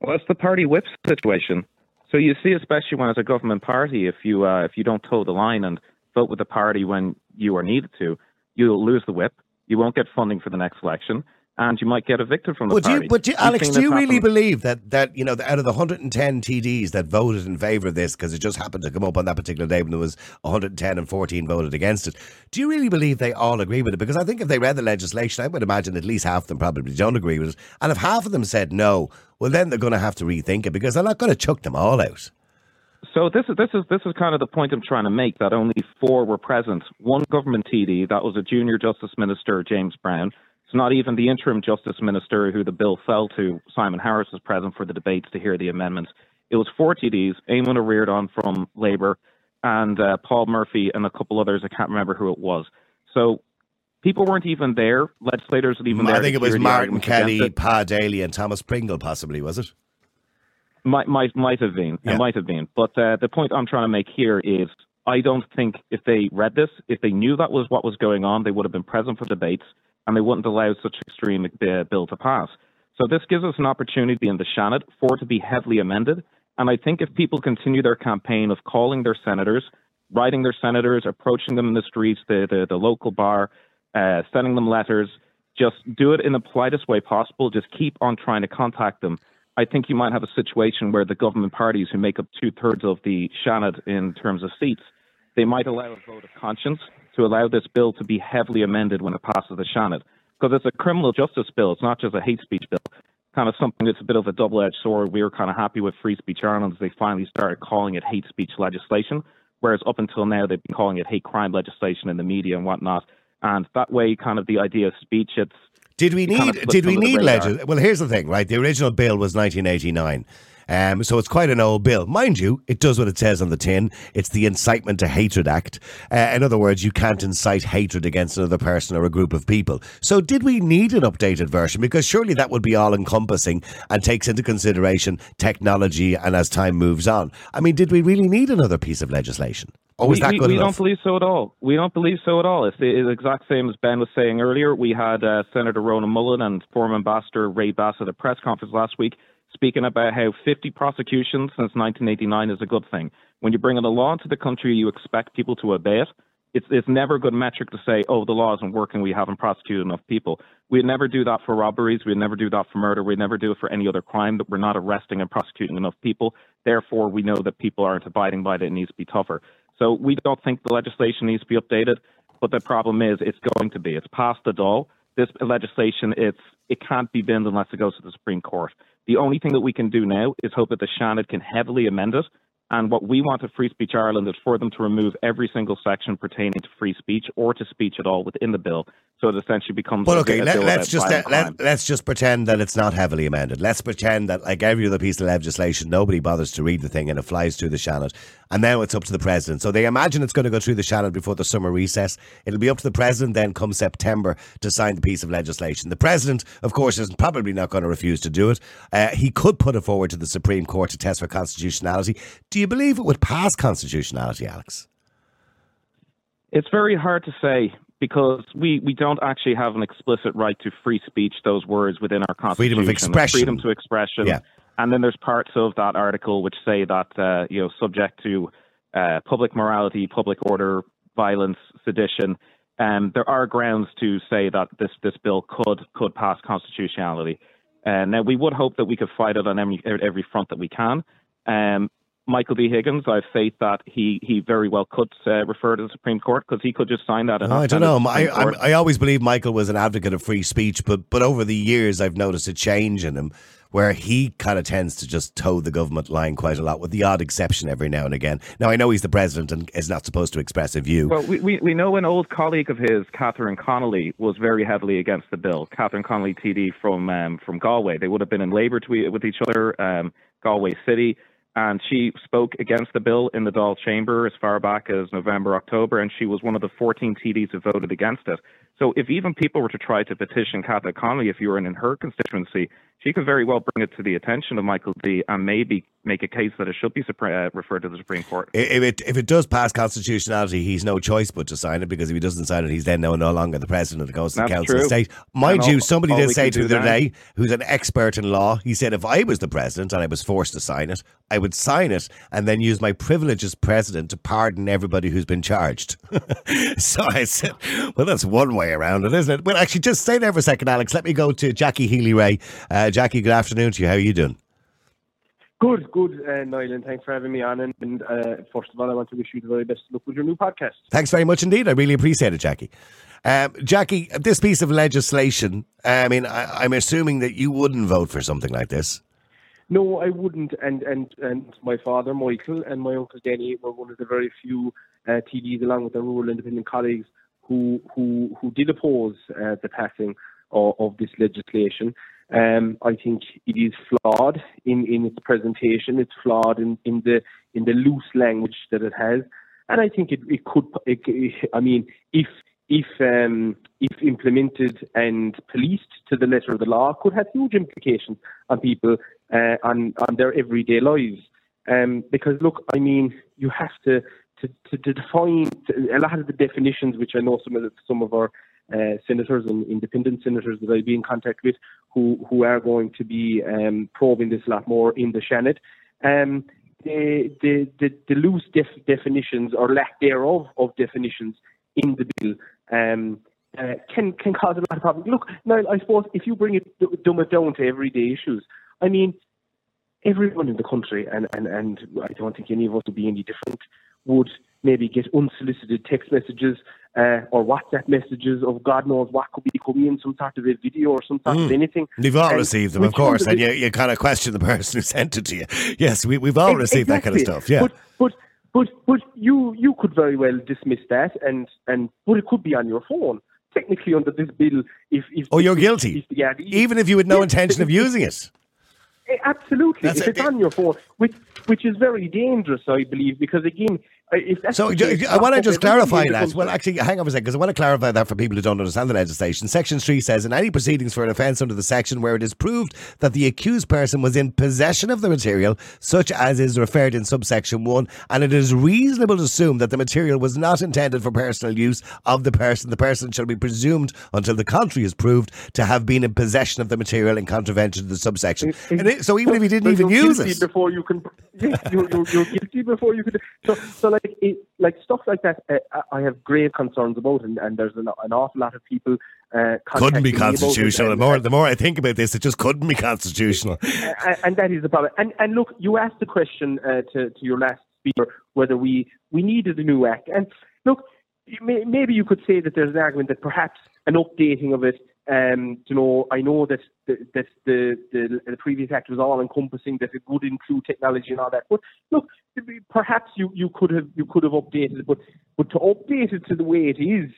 Well, it's the party whip situation. So you see, especially when it's a government party, if you uh, if you don't toe the line and vote with the party when you are needed to, you'll lose the whip. You won't get funding for the next election, and you might get evicted from the But do party. you, but do you, Alex, do you really believe that that you know that out of the 110 TDs that voted in favour of this because it just happened to come up on that particular day when there was 110 and 14 voted against it? Do you really believe they all agree with it? Because I think if they read the legislation, I would imagine at least half of them probably don't agree with it. And if half of them said no, well then they're going to have to rethink it because they're not going to chuck them all out. So this is this is this is kind of the point I'm trying to make that only four were present. One government TD, that was a junior Justice Minister, James Browne. It's not even the interim Justice Minister who the bill fell to. Simon Harris was present for the debates to hear the amendments. It was four TDs, Aodhán Ó Ríordáin from Labour, and uh, Paul Murphy and a couple others. I can't remember who it was. So people weren't even there. Legislators weren't even there. I think it was Martin Kelly. Pa Daly, and Thomas Pringle, possibly, was it? Might might might have been. Yeah. It might have been. But uh, the point I'm trying to make here is I don't think if they read this, if they knew that was what was going on, they would have been present for debates and they wouldn't allow such extreme uh, bill to pass. So this gives us an opportunity in the Senate for it to be heavily amended. And I think if people continue their campaign of calling their senators, writing their senators, approaching them in the streets, the the, the local bar, uh, sending them letters, just do it in the politest way possible. Just keep on trying to contact them. I think you might have a situation where the government parties, who make up two thirds of the Senate in terms of seats, they might allow a vote of conscience to allow this bill to be heavily amended when it passes the Senate. Because it's a criminal justice bill, it's not just a hate speech bill. Kind of something that's a bit of a double edged sword. We were kind of happy with Free Speech Ireland as they finally started calling it hate speech legislation, whereas up until now they've been calling it hate crime legislation in the media and whatnot. And that way, kind of the idea of speech, it's Did we need? Did we need legis- Well, here's the thing, right? The original bill was 1989. Um, so it's quite an old bill. Mind you, it does what it says on the tin. It's the Incitement to Hatred Act. Uh, in other words, you can't incite hatred against another person or a group of people. So did we need an updated version? Because surely that would be all encompassing and takes into consideration technology and as time moves on. I mean, did we really need another piece of legislation? Or was we, that good we enough? don't believe so at all. We don't believe so at all. It's the it's the exact same as Ben was saying earlier. We had uh, Senator Rónán Mullen and former Ambassador Ray Bassett at a press conference last week speaking about how 50 prosecutions since 1989 is a good thing. When you bring in a law into the country, you expect people to obey it. It's, it's never a good metric to say, oh, the law isn't working, we haven't prosecuted enough people. We'd never do that for robberies, we'd never do that for murder, we'd never do it for any other crime that we're not arresting and prosecuting enough people. Therefore, we know that people aren't abiding by it, it needs to be tougher. So we don't think the legislation needs to be updated, but the problem is it's going to be. It's past the Dáil. This legislation, it's it can't be binned unless it goes to the Supreme Court. The only thing that we can do now is hope that the Seanad can heavily amend it. And what we want at Free Speech Ireland is for them to remove every single section pertaining to free speech or to speech at all within the bill, so it essentially becomes. But a okay, let, us just violent let, let's just pretend that it's not heavily amended. Let's pretend that, like every other piece of legislation, nobody bothers to read the thing and it flies through the Seanad, and now it's up to the president. So they imagine it's going to go through the Seanad before the summer recess. It'll be up to the president then, come September, to sign the piece of legislation. The president, of course, is probably not going to refuse to do it. Uh, he could put it forward to the Supreme Court to test for constitutionality. Do you believe it would pass constitutionality, Alex? It's very hard to say because we, we don't actually have an explicit right to free speech, those words within our constitution. Freedom of expression. Freedom to expression. Yeah. And then there's parts of that article which say that, uh, you know, subject to uh, public morality, public order, violence, sedition, um, there are grounds to say that this, this bill could could pass constitutionality. Uh, now, we would hope that we could fight it on every, every front that we can. Um, Michael D. Higgins, I have faith that he, he very well could uh, refer to the Supreme Court because he could just sign that. and I don't send it to know. I, I I always believe Michael was an advocate of free speech, but but over the years I've noticed a change in him where he kind of tends to just toe the government line quite a lot, with the odd exception every now and again. Now I know he's the president and is not supposed to express a view. Well, we, we, we know an old colleague of his, Catherine Connolly, was very heavily against the bill. Catherine Connolly, TD from um, from Galway. They would have been in Labour to, with each other, um, Galway City, and she spoke against the bill in the Dáil chamber as far back as November, October, and she was one of the 14 TDs who voted against it. So if even people were to try to petition Catherine Connolly, if you were in her constituency, she could very well bring it to the attention of Michael D and maybe make a case that it should be supre- uh, referred to the Supreme Court. If it if it does pass constitutionality, he's no choice but to sign it because if he doesn't sign it, he's then no, no longer the president. of the That's council of state. Mind you, somebody did say to me the other day, who's an expert in law, he said if I was the president and I was forced to sign it, I would sign it and then use my privilege as president to pardon everybody who's been charged. so I said, well, that's one way around it, isn't it? Well, actually, just stay there for a second, Alex. Let me go to Jackie Healy-Rae. Uh, Jackie, good afternoon to you. How are you doing? Good, good, uh, Niall, and thanks for having me on. And, and uh, first of all, I want to wish you the very best of luck with your new podcast. Thanks very much indeed. I really appreciate it, Jackie. Um, Jackie, this piece of legislation, I mean, I, I'm assuming that you wouldn't vote for something like this. No, I wouldn't. And and and my father, Michael, and my uncle Denny were one of the very few uh, TDs, along with their rural independent colleagues, who who who did oppose uh, the passing of, of this legislation. Um, I think it is flawed in, in its presentation. It's flawed in, in the in the loose language that it has, and I think it, it could. It, I mean, if if um, if implemented and policed to the letter of the law, could have huge implications on people uh, on on their everyday lives. Um, because look, I mean, you have to to, to, to define a lot of the definitions, which I know some of the, some of our uh, senators and independent senators that I'll be in contact with, who who are going to be um, probing this a lot more in the Seanad. Um, the, the, the, the loose def- definitions or lack thereof of definitions in the bill um, uh, can can cause a lot of problems. Look, now I suppose if you bring it dumb it down to everyday issues, I mean, everyone in the country, and, and, and I don't think any of us would be any different, would maybe get unsolicited text messages uh, or WhatsApp messages of God knows what could be coming in, some sort of a video or some sort of Mm. anything. We've all And received them, of course, and you, you kind of question the person who sent it to you. Yes, we, we've all received that kind of stuff. Yeah. But but but but you you could very well dismiss that and and but it could be on your phone. technically under this bill, if, if Oh, you're if- guilty. if- yeah, Even if you had no intention of using it. Eh, Absolutely, That's if it. it's on your phone, which which is very dangerous, I believe, because again, Uh, so case, I want to just clarify that. Well, actually, hang on a second, because I want to clarify that for people who don't understand the legislation. Section 3 says in any proceedings for an offence under the section where it is proved that the accused person was in possession of the material, such as is referred in subsection 1, and it is reasonable to assume that the material was not intended for personal use of the person, the person shall be presumed until the contrary is proved to have been in possession of the material in contravention to the subsection. And it- so even if he didn't even you're use it. before you can, yeah, you're, you're, you're guilty before you can. So, so like, it, like stuff like that, uh, I- have grave concerns about, and, and there's an, an awful lot of people. Uh, Couldn't be contacting me about it, constitutional. The more, the more I think about this, it just couldn't be constitutional. and, and that is the problem. And and look, you asked the question uh, to to your last speaker whether we we needed a new act. And look, may, maybe you could say that there's an argument that perhaps an updating of it. Um, you know, I know that the, that the, the the previous act was all encompassing, that it would include technology and all that. But look, perhaps you, you could have you could have updated it, but but to update it to the way it is,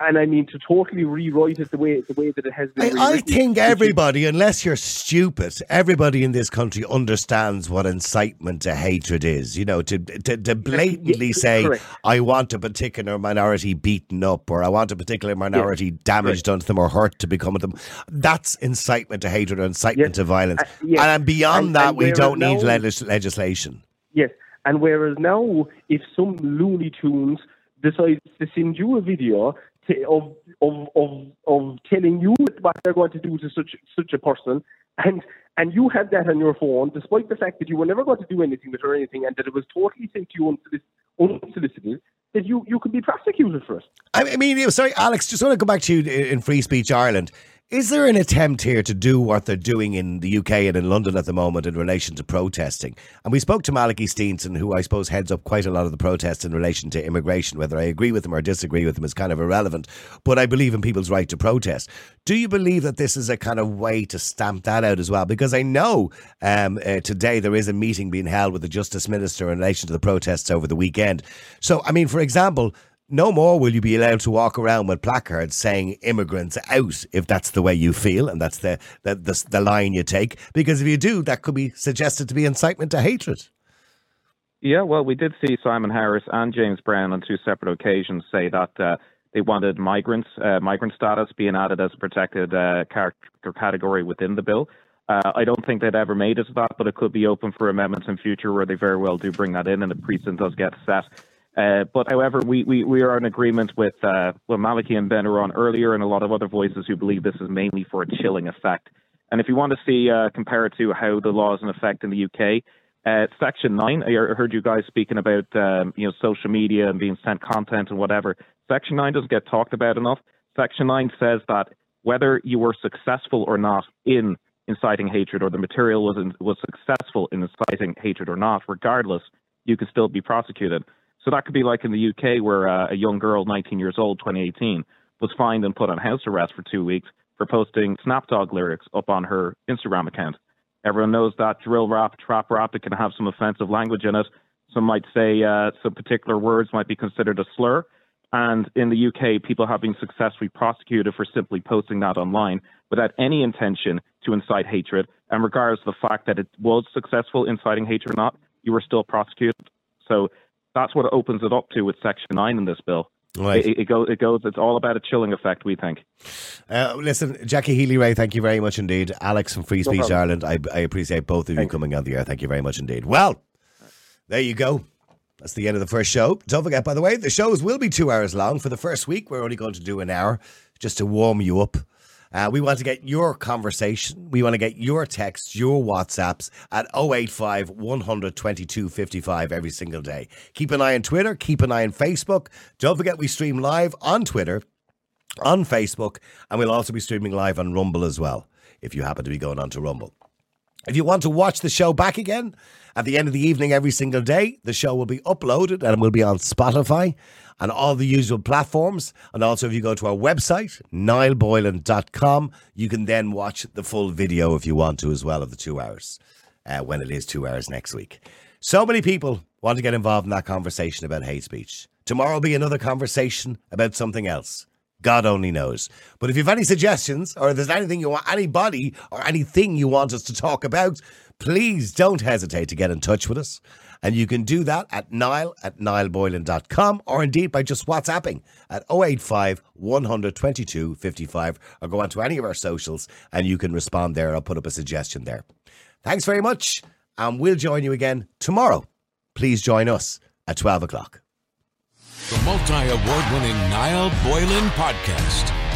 and I mean to totally rewrite it the way the way that it has been. I, I think everybody, unless you're stupid, everybody in this country understands what incitement to hatred is. You know, to to, to blatantly say, correct. "I want a particular minority beaten up," or "I want a particular minority damaged unto them or hurt to become of them." That's incitement to hatred or incitement to violence. Uh, yes. And beyond And- that, and we don't need now- legis- legislation. Yes, and whereas now, if some Looney Tunes decides to send you a video to, of, of of of telling you what they're going to do to such such a person, and and you had that on your phone, despite the fact that you were never going to do anything with it or anything, and that it was totally sent to you unsolic- unsolicited, that you you could be prosecuted for it. I mean, sorry, Alex, just want to go back to you in Free Speech Ireland. Is there an attempt here to do what they're doing in the UK and in London at the moment in relation to protesting? And we spoke to Malachy Steenson, who I suppose heads up quite a lot of the protests in relation to immigration. Whether I agree with him or disagree with him is kind of irrelevant, but I believe in people's right to protest. Do you believe that this is a kind of way to stamp that out as well? Because I know um, uh, today there is a meeting being held with the Justice Minister in relation to the protests over the weekend. So, I mean, for example, no more will you be allowed to walk around with placards saying immigrants out if that's the way you feel and that's the, the, the, the line you take. Because if you do, that could be suggested to be incitement to hatred. Yeah, well, we did see Simon Harris and James Browne on two separate occasions say that uh, they wanted migrants, uh, migrant status being added as a protected uh, character category within the bill. Uh, I don't think they'd ever made it to that, but it could be open for amendments in future where they very well do bring that in and the precedent does get set. Uh, but however, we, we, we are in agreement with uh, what Malachy and Ben were on earlier and a lot of other voices who believe this is mainly for a chilling effect. And if you want to see, uh, compare it to how the law is in effect in the UK, uh, Section 9, I heard you guys speaking about um, you know social media and being sent content and whatever. Section 9 doesn't get talked about enough. Section 9 says that whether you were successful or not in inciting hatred or the material was, in, was successful in inciting hatred or not, regardless, you can still be prosecuted. So that could be like in the UK where uh, a young girl, 19 years old, 2018, was fined and put on house arrest for two weeks for posting Snap Dogg lyrics up on her Instagram account. Everyone knows that drill rap, trap rap, it can have some offensive language in it. Some might say uh, some particular words might be considered a slur. And in the UK, people have been successfully prosecuted for simply posting that online without any intention to incite hatred. And regardless of the fact that it was successful inciting hatred or not, you were still prosecuted. So that's what it opens it up to with Section 9 in this bill. Right. It, it, goes, it goes, it's all about a chilling effect, we think. Uh, listen, Jackie Healy-Rae, thank you very much indeed. Alex from Free Speech problem. Ireland, I, I appreciate both of you coming on the air. Thank you very much indeed. Well, there you go. That's the end of the first show. Don't forget, by the way, the shows will be two hours long. For the first week, we're only going to do an hour just to warm you up. Uh, we want to get your conversation. We want to get your texts, your WhatsApps at 085 100 22 55 every single day. Keep an eye on Twitter. Keep an eye on Facebook. Don't forget, we stream live on Twitter, on Facebook, and we'll also be streaming live on Rumble as well, if you happen to be going on to Rumble. If you want to watch the show back again at the end of the evening every single day, the show will be uploaded and it will be on Spotify and all the usual platforms. And also, if you go to our website, niallboylan.com, you can then watch the full video if you want to as well of the two hours uh, when it is two hours next week. So many people want to get involved in that conversation about hate speech. Tomorrow will be another conversation about something else. God only knows. But if you have any suggestions or if there's anything you want, anybody or anything you want us to talk about, please don't hesitate to get in touch with us. And you can do that at Niall at niallboylan.com or indeed by just WhatsApping at 085 122 55 or go onto any of our socials and you can respond there. I'll put up a suggestion there. Thanks very much. And we'll join you again tomorrow. Please join us at 12 o'clock. The multi award winning Niall Boylan Podcast.